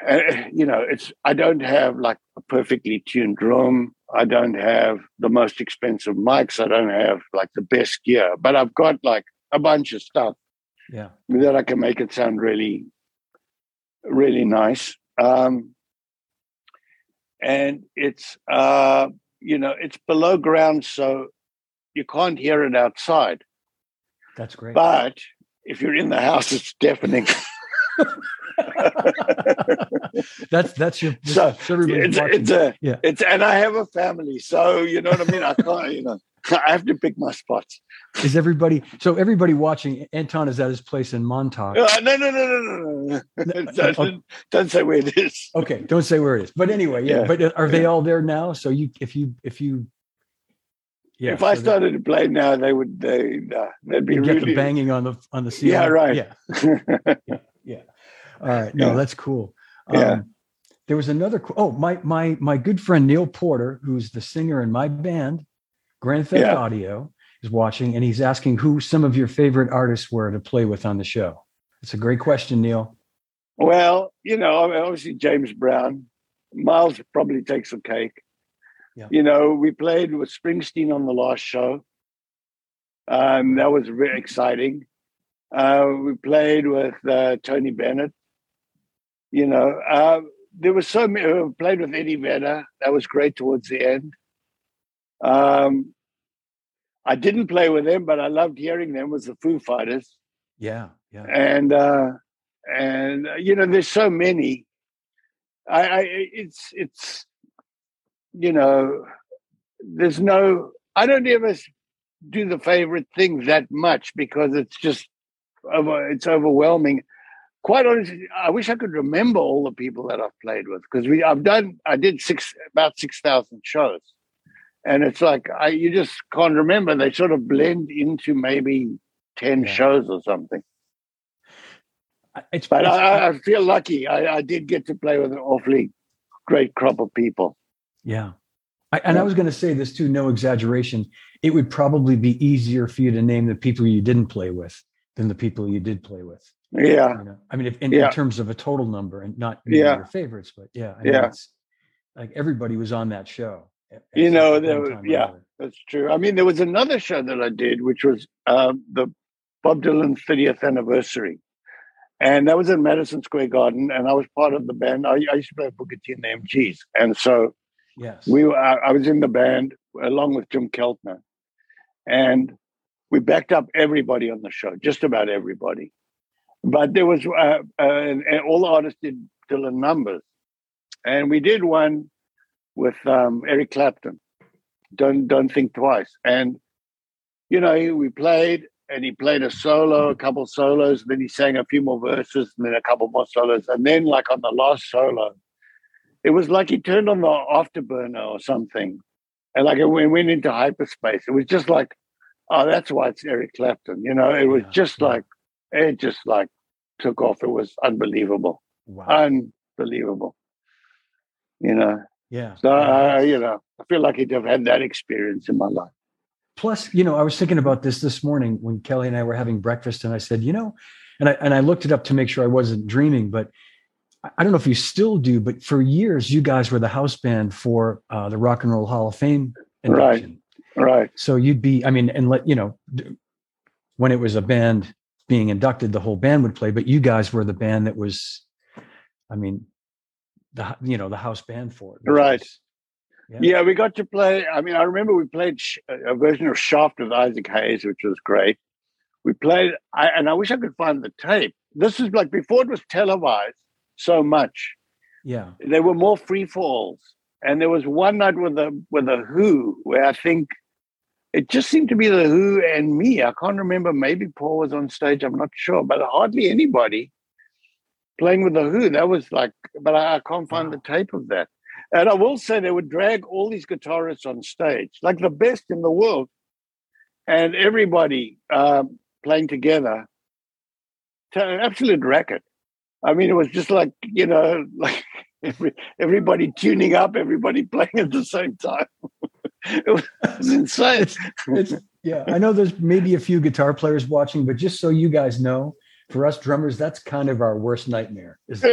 uh, you know, it's I don't have like a perfectly tuned room. I don't have the most expensive mics. I don't have like the best gear, but I've got like a bunch of stuff. Yeah. That I can make it sound really, really nice. Um, and it's uh, you know it's below ground, so you can't hear it outside. That's great. But if you're in the house, it's deafening. that's that's your so it's, it's, a yeah it's and I have a family, so you know what I mean. I can't you know I have to pick my spots. Is everybody so everybody watching? Anton is at his place in Montauk. Uh, no, no, no, no, no, no. Don't, don't say where it is. Okay, don't say where it is. But anyway, yeah. yeah. But are they all there now? So you, if you, if you yeah, if so I started to play now, they would they uh, they'd be get really... the banging on the on the ceiling. Yeah, right. Yeah, yeah, yeah. All right, no, yeah. that's cool. Yeah. Um, there was another. Oh, my my my good friend Neil Porter, who's the singer in my band, Grand Theft yeah. Audio, is watching, and he's asking who some of your favorite artists were to play with on the show. It's a great question, Neil. Well, you know, obviously James Brown, Miles probably takes the cake. Yeah. You know, we played with Springsteen on the last show. Um, that was very exciting. Uh, we played with uh, Tony Bennett. You know, uh, there was so many. We played with Eddie Vedder. That was great towards the end. Um, I didn't play with them, but I loved hearing them. Was the Foo Fighters? Yeah, yeah. And uh, and uh, you know, there's so many. I, I it's it's you know, there's no, I don't ever do the favorite thing that much because it's just, it's overwhelming. Quite honestly, I wish I could remember all the people that I've played with because we, I've done, I did six, about 6,000 shows. And it's like, I, you just can't remember. They sort of blend into maybe 10 yeah. shows or something. It's, but it's, I, I, feel lucky. I, I did get to play with an awfully great crop of people. Yeah. I, and I was going to say this too, no exaggeration. It would probably be easier for you to name the people you didn't play with than the people you did play with. Yeah. You know? I mean, if, in, yeah. in, terms of a total number and not yeah. your favorites, but yeah. I mean, yeah. like everybody was on that show. You know, there, yeah, that's true. I mean, there was another show that I did, which was uh, the Bob Dylan 30th anniversary. And that was in Madison Square Garden. And I was part of the band. I, I used to play Booker T and the MGs. And so Yes. We were, I was in the band along with Jim Keltner, and we backed up everybody on the show, just about everybody. But there was, uh, uh, and, and all the artists did Dylan numbers, and we did one with um, Eric Clapton. Don't don't think twice. And you know, we played, and he played a solo, a couple solos, and then he sang a few more verses, and then a couple more solos, and then like on the last solo, it was like he turned on the afterburner or something, and like it went into hyperspace. It was just like, oh, that's why it's Eric Clapton. You know, it was just like it just like took off. It was unbelievable, wow. unbelievable. You know. Yeah. So uh, you know, I feel like I've had that experience in my life. Plus, you know, I was thinking about this this morning when Kelly and I were having breakfast, and I said, you know, and I and I looked it up to make sure I wasn't dreaming, but I don't know if you still do, but for years you guys were the house band for uh, the Rock and Roll Hall of Fame induction. Right. Right. So you'd be, I mean, and let you know, when it was a band being inducted, the whole band would play, but you guys were the band that was, I mean, the you know the house band for it. Right. Was, yeah. yeah. we got to play. I mean, I remember we played a version of Shaft with Isaac Hayes, which was great. We played, I, and I wish I could find the tape. This is like before it was televised so much. Yeah. There were more free falls. And there was one night with the with the Who where I think it just seemed to be the Who and me. I can't remember. Maybe Paul was on stage. I'm not sure, but hardly anybody playing with the Who. That was like, but I, I can't find the tape of that. And I will say they would drag all these guitarists on stage, like the best in the world, and everybody um, playing together. To an absolute racket. I mean, it was just like you know, like every, everybody tuning up, everybody playing at the same time. it, was, insane. It's, it's, yeah, I know there's maybe a few guitar players watching, but just so you guys know, for us drummers, that's kind of our worst nightmare. Is,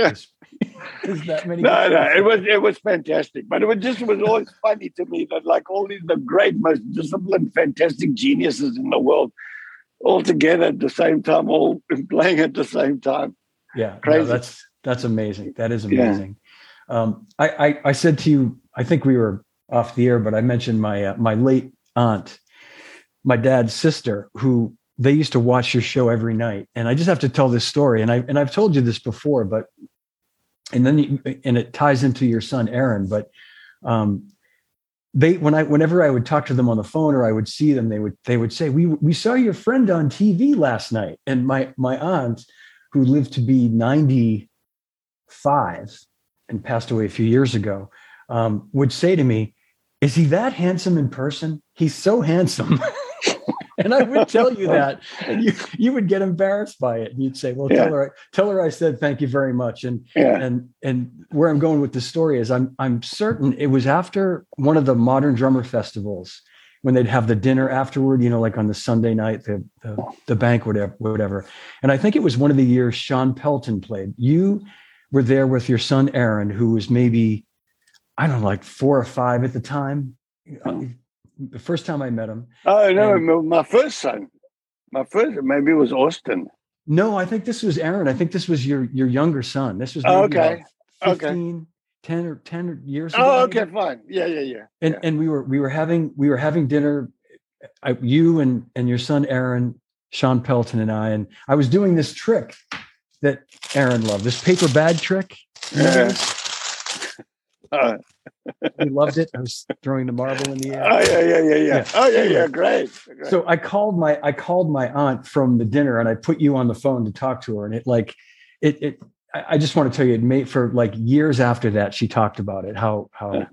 is that many. No, no, it was it was fantastic, but it was just it was always funny to me that like all these the great, most disciplined, fantastic geniuses in the world, all together at the same time, all playing at the same time. Yeah, Crazy. No, that's that's amazing. That is amazing. Yeah. Um, I, I I said to you, I think we were off the air, but I mentioned my uh, my late aunt, my dad's sister, who they used to watch your show every night. And I just have to tell this story. And I and I've told you this before, but and then you, and it ties into your son Aaron. But um, they when I whenever I would talk to them on the phone or I would see them, they would they would say, "We we saw your friend on TV last night." And my my aunt, who lived to be ninety five and passed away a few years ago, um, would say to me, "Is he that handsome in person? He's so handsome." and I would tell you that, and you you would get embarrassed by it, and you'd say, "Well, yeah. tell her, tell her I said thank you very much." And yeah. and and where I'm going with the story is, I'm I'm certain it was after one of the Modern Drummer festivals when they'd have the dinner afterward, you know, like on the Sunday night, the the, the banquet, whatever. And I think it was one of the years Shawn Pelton played. You were there with your son Aaron, who was maybe I don't know, like four or five at the time the first time I met him. Oh no, and, my first son. My first, maybe it was Austin. No, I think this was Aaron. I think this was your your younger son. This was oh, okay. 15, okay. 10 or 10 years oh, ago. Oh, okay, fine. Yeah, yeah, yeah. And yeah. and we were we were having we were having dinner I, you and and your son Aaron, Shawn Pelton and I and I was doing this trick that Aaron loved. This paper bag trick. Yeah. Uh, he loved it. I was throwing the marble in the air. Oh yeah, yeah, yeah, yeah. yeah. Oh yeah, yeah, great. great. So I called my I called my aunt from the dinner and I put you on the phone to talk to her. And it like it it I just want to tell you it made for like years after that she talked about it, how how yeah.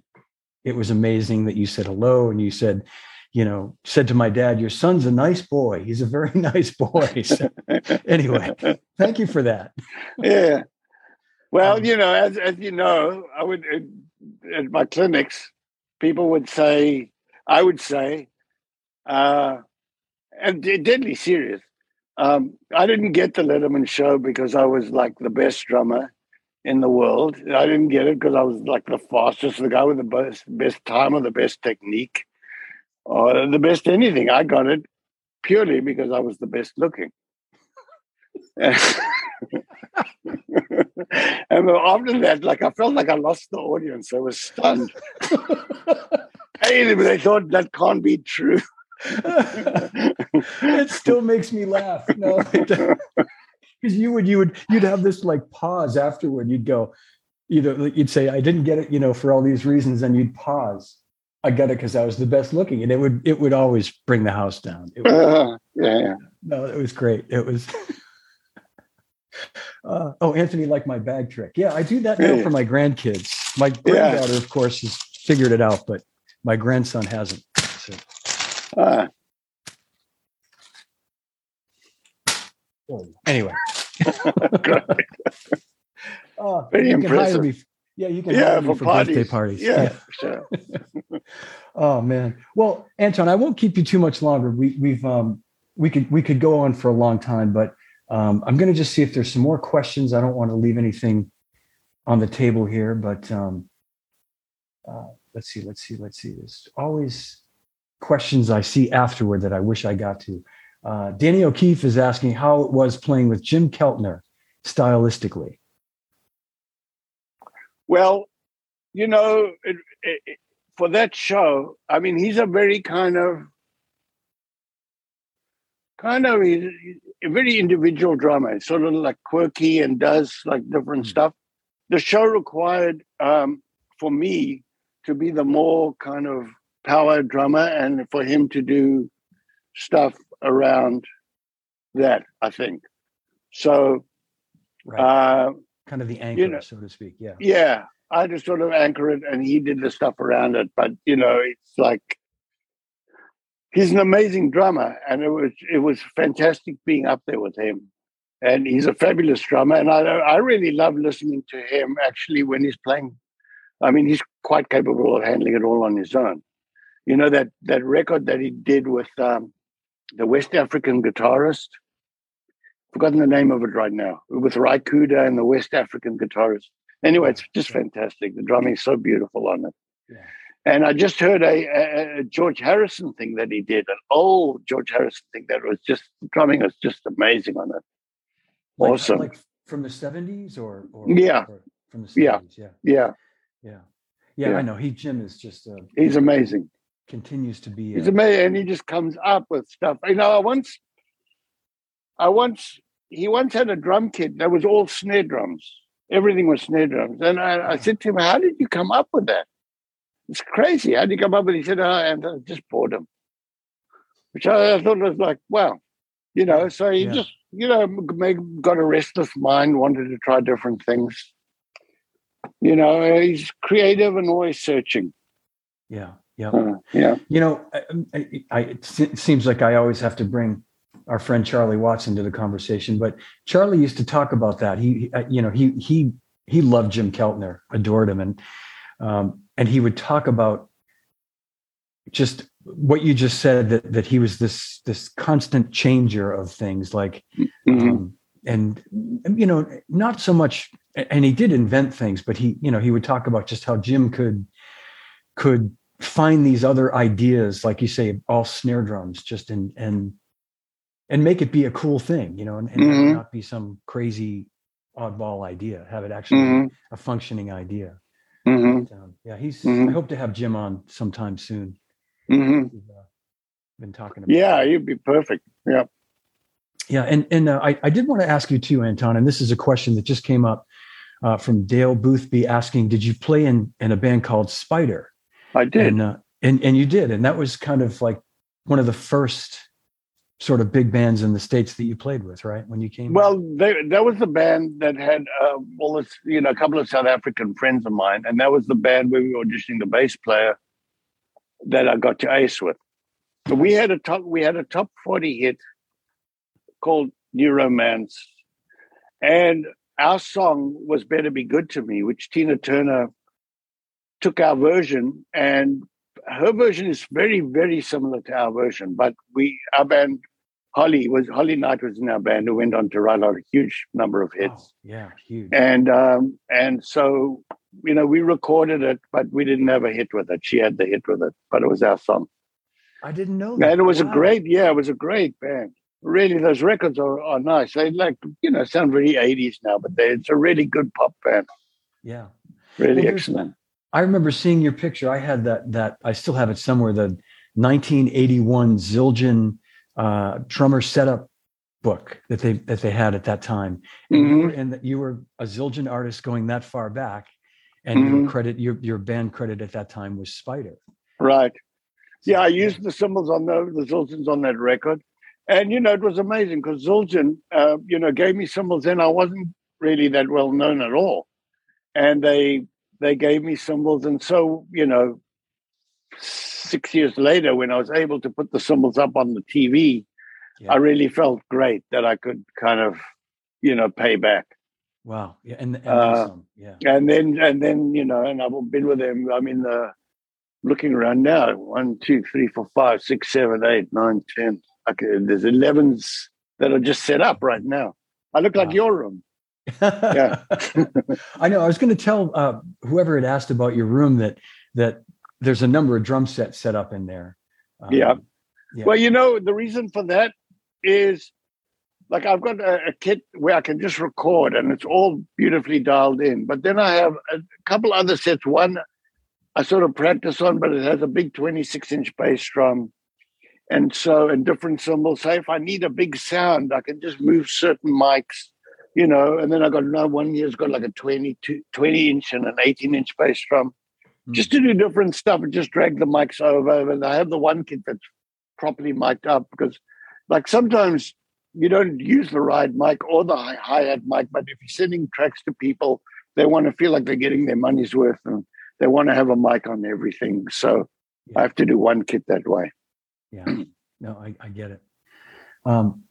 it was amazing that you said hello and you said, you know, said to my dad, Your son's a nice boy. He's a very nice boy. So, anyway, thank you for that. Yeah. Well, um, you know, as as you know, I would at my clinics, people would say, I would say, uh, and deadly serious. Um, I didn't get the Letterman show because I was like the best drummer in the world. I didn't get it because I was like the fastest, the guy with the best best time or the best technique or the best anything. I got it purely because I was the best looking. and after that, like I felt like I lost the audience. I was stunned. hey, they thought that can't be true. it still makes me laugh. No, because you would you would you'd have this like pause afterward. You'd go, you know, you'd say, "I didn't get it," you know, for all these reasons, and you'd pause. I got it because I was the best looking, and it would it would always bring the house down. Was, uh, yeah, yeah. No, it was great. It was. Uh, oh, Anthony like my bag trick. Yeah, I do that now for my grandkids. My granddaughter, yeah. of course, has figured it out, but my grandson hasn't. So. Uh. Anyway. oh, Very you impressive. Me, yeah, you can yeah, hire me for, for birthday parties. Yeah, yeah. sure. oh man. Well, Anton, I won't keep you too much longer. We, we've um, we could we could go on for a long time, but um, I'm going to just see if there's some more questions. I don't want to leave anything on the table here, but um, uh, let's see, let's see, let's see. There's always questions I see afterward that I wish I got to. Uh, Danny O'Keefe is asking how it was playing with Jim Keltner stylistically. Well, you know, it, it, for that show, I mean, he's a very kind of kind of he's a very individual drummer, sort of like quirky and does like different hmm. stuff. The show required um, for me to be the more kind of power drummer and for him to do stuff around that, I think. So, right. uh, kind of the anchor, you know, so to speak. Yeah. Yeah. I just sort of anchor it and he did the stuff around it. But, you know, it's like he's an amazing drummer, and it was it was fantastic being up there with him. And he's a fabulous drummer, and I I really love listening to him actually when he's playing. I mean, he's quite capable of handling it all on his own. You know that that record that he did with um, the West African guitarist. Forgotten the name of it right now. With Ry Cooder and the West African guitarist. Anyway, it's just fantastic. The drumming is so beautiful on it. Yeah. And I just heard a, a, a, George Harrison thing that he did, an old George Harrison thing that was just drumming was just amazing on it. Like, awesome. Like from the seventies or, or, Yeah. or from the seventies. Yeah. Yeah, Yeah. Yeah. Yeah. I know. He Jim is just uh, he's amazing. continues to be. He's uh, amazing, and he just comes up with stuff. You know, I once, I once, he once had a drum kit that was all snare drums. Everything was snare drums, and I, I said to him, "How did you come up with that? It's crazy. How did you come up with?" it? He said, "Oh, and uh, just boredom," which I, I thought was like, wow, you know. So he Yeah. just, you know, got a restless mind, wanted to try different things. You know, he's creative and always searching. yeah. Yeah. Uh, yeah. You know, I, I, it seems like I always have to bring our friend Charlie Watts to the conversation, but Charlie used to talk about that. He, he- uh, you know, he he he loved Jim Keltner, adored him, and um, and he would talk about just what you just said that that he was this this constant changer of things, like Mhm. um, and you know, not so much. And he did invent things, but he, you know, he would talk about just how Jim could could find these other ideas, like you say, all snare drums, just and and and make it be a cool thing, you know, and, and Mhm. not be some crazy oddball idea. Have it actually Mhm. a functioning idea. Mhm. But, um, yeah, he's. Mhm. I hope to have Jim on sometime soon. Mhm. We've uh, been talking about. Yeah, that. you'd be perfect. Yeah. Yeah, and and uh, I I did want to ask you too, Anton, and this is a question that just came up uh, from Dale Boothby asking, did you play in in a band called Spider? I did. And uh, and and you did, and that was kind of like one of the first sort of big bands in the states that you played with, right? When you came. well, there, that was a band that had uh, well, it's, you know, a couple of South African friends of mine, and that was the band where we were auditioning the bass player that I got to ace with. We had a top, we had a top forty hit called New Romance, and our song was "Better Be Good to Me," which Tina Turner took our version and her version is very very similar to our version but we our band holly was holly knight was in our band who went on to write a huge number of Wow, hits yeah, huge. and um and so you know we recorded it but we didn't have a hit with it she had the hit with it but it was our song I didn't know that. and it was a great yeah it was a great band really those records are, are nice they like you know sound very 80s now but they, it's a really good pop band Yeah. really Well, excellent I remember seeing your picture. I had that that I still have it somewhere. The 1981 Zildjian uh, drummer setup book that they that they had at that time, and, you Mhm. were, and you were a Zildjian artist going that far back, and your Mhm. credit your your band credit at that time was Spider. right Yeah, I used the cymbals on the the Zildjians on that record, and you know it was amazing because Zildjian, uh, you know, gave me cymbals, and I wasn't really that well known at all, and they they gave me cymbals, and so you know, six years later, when I was able to put the cymbals up on the TV, Yeah. I really felt great that I could kind of, you know, pay back. Wow. Yeah. And, and then Uh. Yeah. And then, and then, you know, and I've been with them. I mean, the, looking around now, one, two, three, four, five, six, seven, eight, nine, ten. Okay, there's 11s that are just set up right now. I look like your room. Yeah. I know. I was going to tell uh, whoever had asked about your room that that there's a number of drum sets set up in there. Um, Yeah. Yeah. Well, you know, the reason for that is like I've got a, a kit where I can just record and it's all beautifully dialed in. But then I have a couple other sets. One I sort of practice on, but it has a big 26 inch bass drum. And so, and different cymbals. So if I need a big sound, I can just move certain mics, you know. And then I got another one here's got like a 22, 20 inch and an 18 inch bass drum. Just to do different stuff and just drag the mics over. And I have the one kit that's properly mic'd up because, like, sometimes you don't use the right mic or the hi hat mic, but if you're sending tracks to people, they want to feel like they're getting their money's worth and they want to have a mic on everything. So Yeah. I have to do one kit that way. Yeah. No, I, I get it. Um,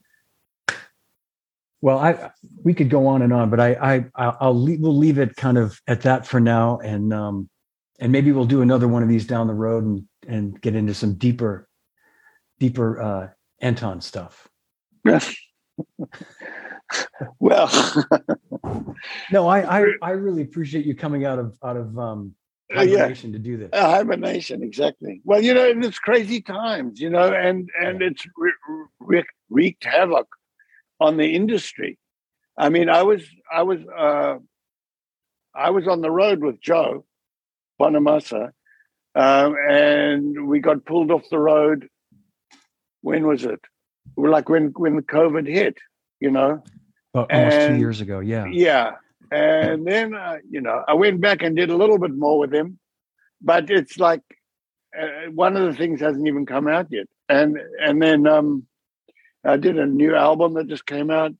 well, I we could go on and on, but I I I'll leave, we'll leave it kind of at that for now, and um, and maybe we'll do another one of these down the road and and get into some deeper, deeper uh, Anton stuff. Yes. well, no, I, I I really appreciate you coming out of out of um, hibernation uh, yeah. to do this. Uh, hibernation, exactly. Well, you know, it's crazy times, you know, and and yeah. it's re- re- wreaked havoc on the industry. I mean, I was I was uh, I was on the road with Joe Bonamassa, um, and we got pulled off the road. When was it? Like when when the COVID hit, you know. Almost and, two years ago, yeah. Yeah, and then uh, you know I went back and did a little bit more with him, but it's like uh, one of the things hasn't even come out yet, and and then um, I did a new album that just came out,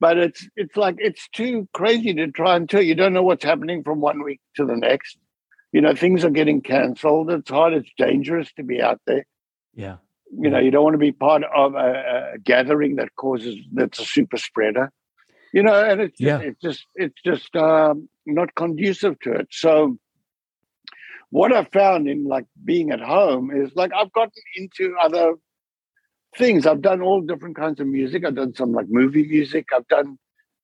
but it's it's like it's too crazy to try and tell. You don't know what's happening from one week to the next. You know, things are getting cancelled. It's hard. It's dangerous to be out there. Yeah. You know, you don't want to be part of a, a gathering that causes that's a super spreader. You know, and it's yeah. it's just it's just um, not conducive to it. So, what I found in like being at home is like I've gotten into other things. I've done all different kinds of music. I've done some like movie music. I've done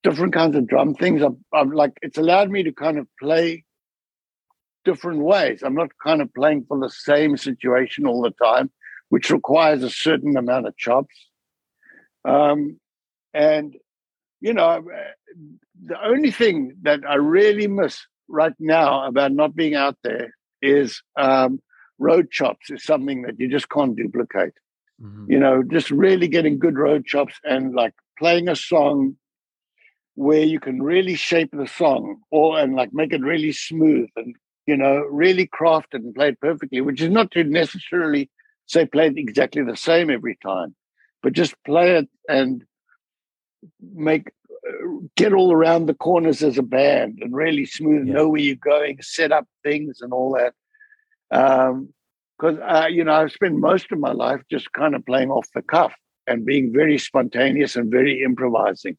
different kinds of drum things. I've, I've like it's allowed me to kind of play different ways. I'm not kind of playing for the same situation all the time, which requires a certain amount of chops. Um, and you know, the only thing that I really miss right now about not being out there is um, road chops. Is something that you just can't duplicate. Mm-hmm. You know, just really getting good road chops and like playing a song where you can really shape the song or and like make it really smooth and you know really crafted and played perfectly which is not to necessarily say play it exactly the same every time but just play it and make get all around the corners as a band and really smooth yeah. know where you're going set up things and all that um, because uh, you know I've spent most of my life just kind of playing off the cuff and being very spontaneous and very improvising.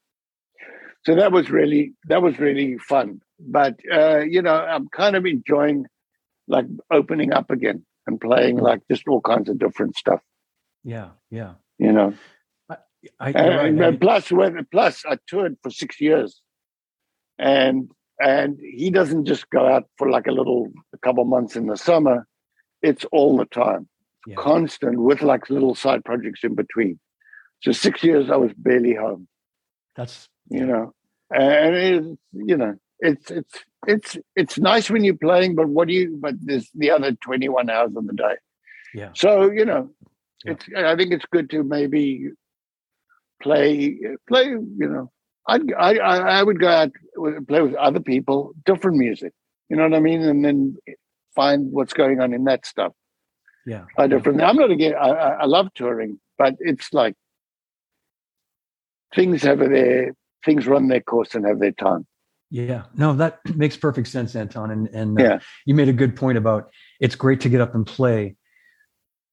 So that was really that was really fun. But uh, you know I'm kind of enjoying like opening up again and playing like just all kinds of different stuff. Yeah, yeah. You know. I, I, and, right. and plus, plus, I toured for six years, and and he doesn't just go out for like a little a couple months in the summer it's all the time, yeah. constant with like little side projects in between. So six years I was barely home. That's you know, and it's you know it's it's it's it's nice when you're playing, but what do you? But there's the other 21 hours of the day. Yeah. So you know, yeah. it's I think it's good to maybe play play. You know, I I I would go out play with other people, different music. You know what I mean? And then find what's going on in that stuff. Yeah, I different. I'm not again. I, I love touring, but it's like things have their things run their course and have their time. Yeah, no, that makes perfect sense, Anton. And and uh, yeah. you made a good point about it's great to get up and play,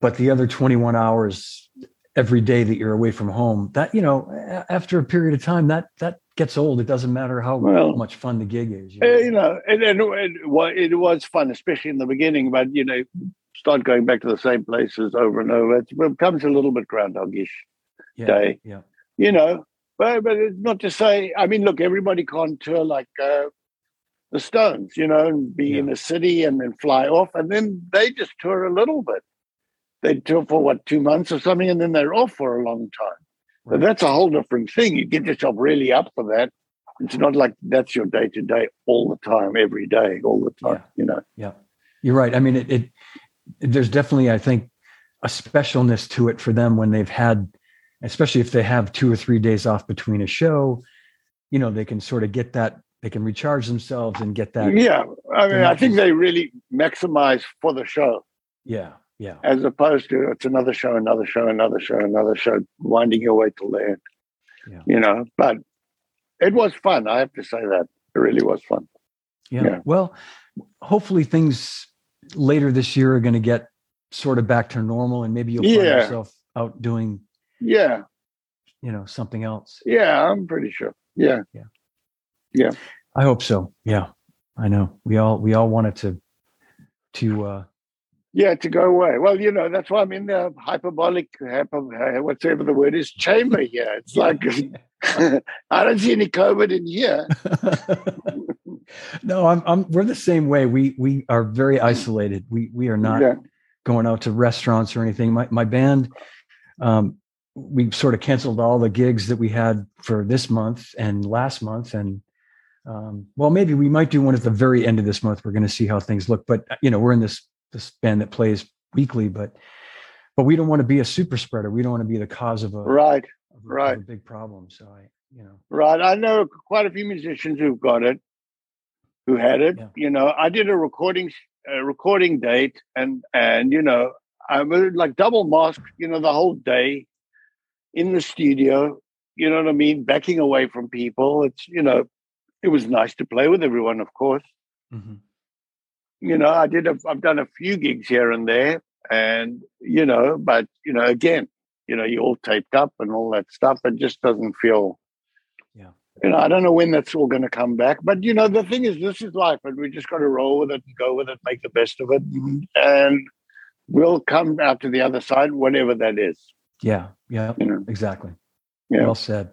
but the other 21 hours every day that you're away from home, that you know, after a period of time, that that gets old. It doesn't matter how well, much fun the gig is. You know, uh, you know and, and it, it, was fun, especially in the beginning. But you know, start going back to the same places over and over. It becomes a little bit groundhogish yeah, day. Yeah. You know, but but it's not to say. I mean, look, everybody can't tour like uh, the Stones, you know, and be yeah. in a city and then fly off, and then they just tour a little bit. They tour for what two months or something, and then they're off for a long time. But that's a whole different thing. You get yourself really up for that. It's not like that's your day to day all the time, every day, all the time. Yeah. You know. Yeah, you're right. I mean, it, it. There's definitely, I think, a specialness to it for them when they've had, especially if they have two or three days off between a show. You know, they can sort of get that. They can recharge themselves and get that. Yeah, I mean, I think they really maximize for the show. Yeah, yeah. As opposed to it's another show, another show, another show, another show, winding your way till the end. Yeah. You know, but it was fun. I have to say that it really was fun. Yeah. yeah. Well, hopefully things later this year are going to get sort of back to normal, and maybe you'll find yeah. yourself out doing. Yeah. You know something else. Yeah, I'm pretty sure. Yeah. Yeah. Yeah. I hope so. Yeah. I know. We all we all wanted to to uh yeah, to go away. Well, you know, that's why I'm in the hyperbolic, hyper, whatever the word is, chamber here. It's like, I don't see any COVID in here. no, I'm, I'm. We're the same way. We we are very isolated. We we are not yeah. going out to restaurants or anything. My my band, um, we sort of canceled all the gigs that we had for this month and last month, and um, well, maybe we might do one at the very end of this month. We're going to see how things look. But you know, we're in this this band that plays weekly, but but we don't want to be a super spreader. We don't want to be the cause of a right of, right of a big problem. So I you know right. I know quite a few musicians who've got it, who had it. Yeah. You know, I did a recording a recording date, and and you know I was like double mask. You know, the whole day in the studio. You know what I mean? Backing away from people. It's you know it was nice to play with everyone, of course. Mm-hmm. You know, I did. A, I've done a few gigs here and there, and you know, but you know, again, you know, you're all taped up and all that stuff. It just doesn't feel. Yeah. You know, I don't know when that's all going to come back, but you know, the thing is, this is life, and we just got to roll with it and go with it, make the best of it, and we'll come out to the other side, whatever that is. Yeah. Yeah. You know? Exactly. Yeah. Well said.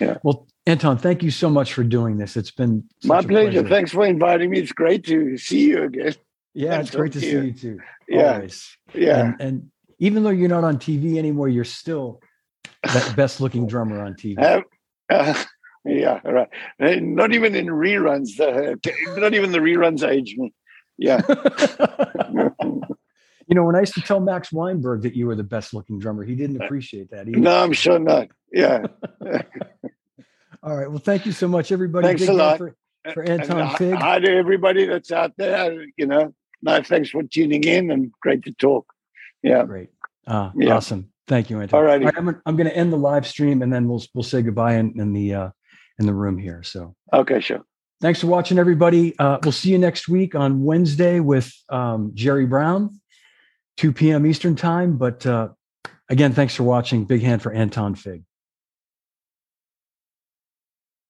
Yeah. Well, Anton, thank you so much for doing this. It's been my pleasure. pleasure. Thanks for inviting me. It's great to see you again. Yeah, it's great to see you, too. Yeah. Always. Yeah. And, and, even though you're not on TV anymore, you're still the best looking drummer on TV. Uh, uh, yeah, right. Not even in reruns. Uh, not even the reruns age me. Yeah. You know, when I used to tell Max Weinberg that you were the best looking drummer, he didn't appreciate that either. No, I'm sure not. Yeah. All right. Well, thank you so much, everybody. Thanks Big a lot. For, for Anton Fig. Hi to everybody that's out there. You know, no, thanks for tuning in and great to talk. Yeah. Great. Uh, yeah. Awesome. Thank you, Anton. All righty. I'm, I'm going to end the live stream and then we'll we'll say goodbye in, in the uh, in the room here. So. Okay, sure. Thanks for watching, everybody. Uh, we'll see you next week on Wednesday with um, Jerry Brown, 2 p.m. Eastern time. But uh, again, thanks for watching. Big hand for Anton Fig.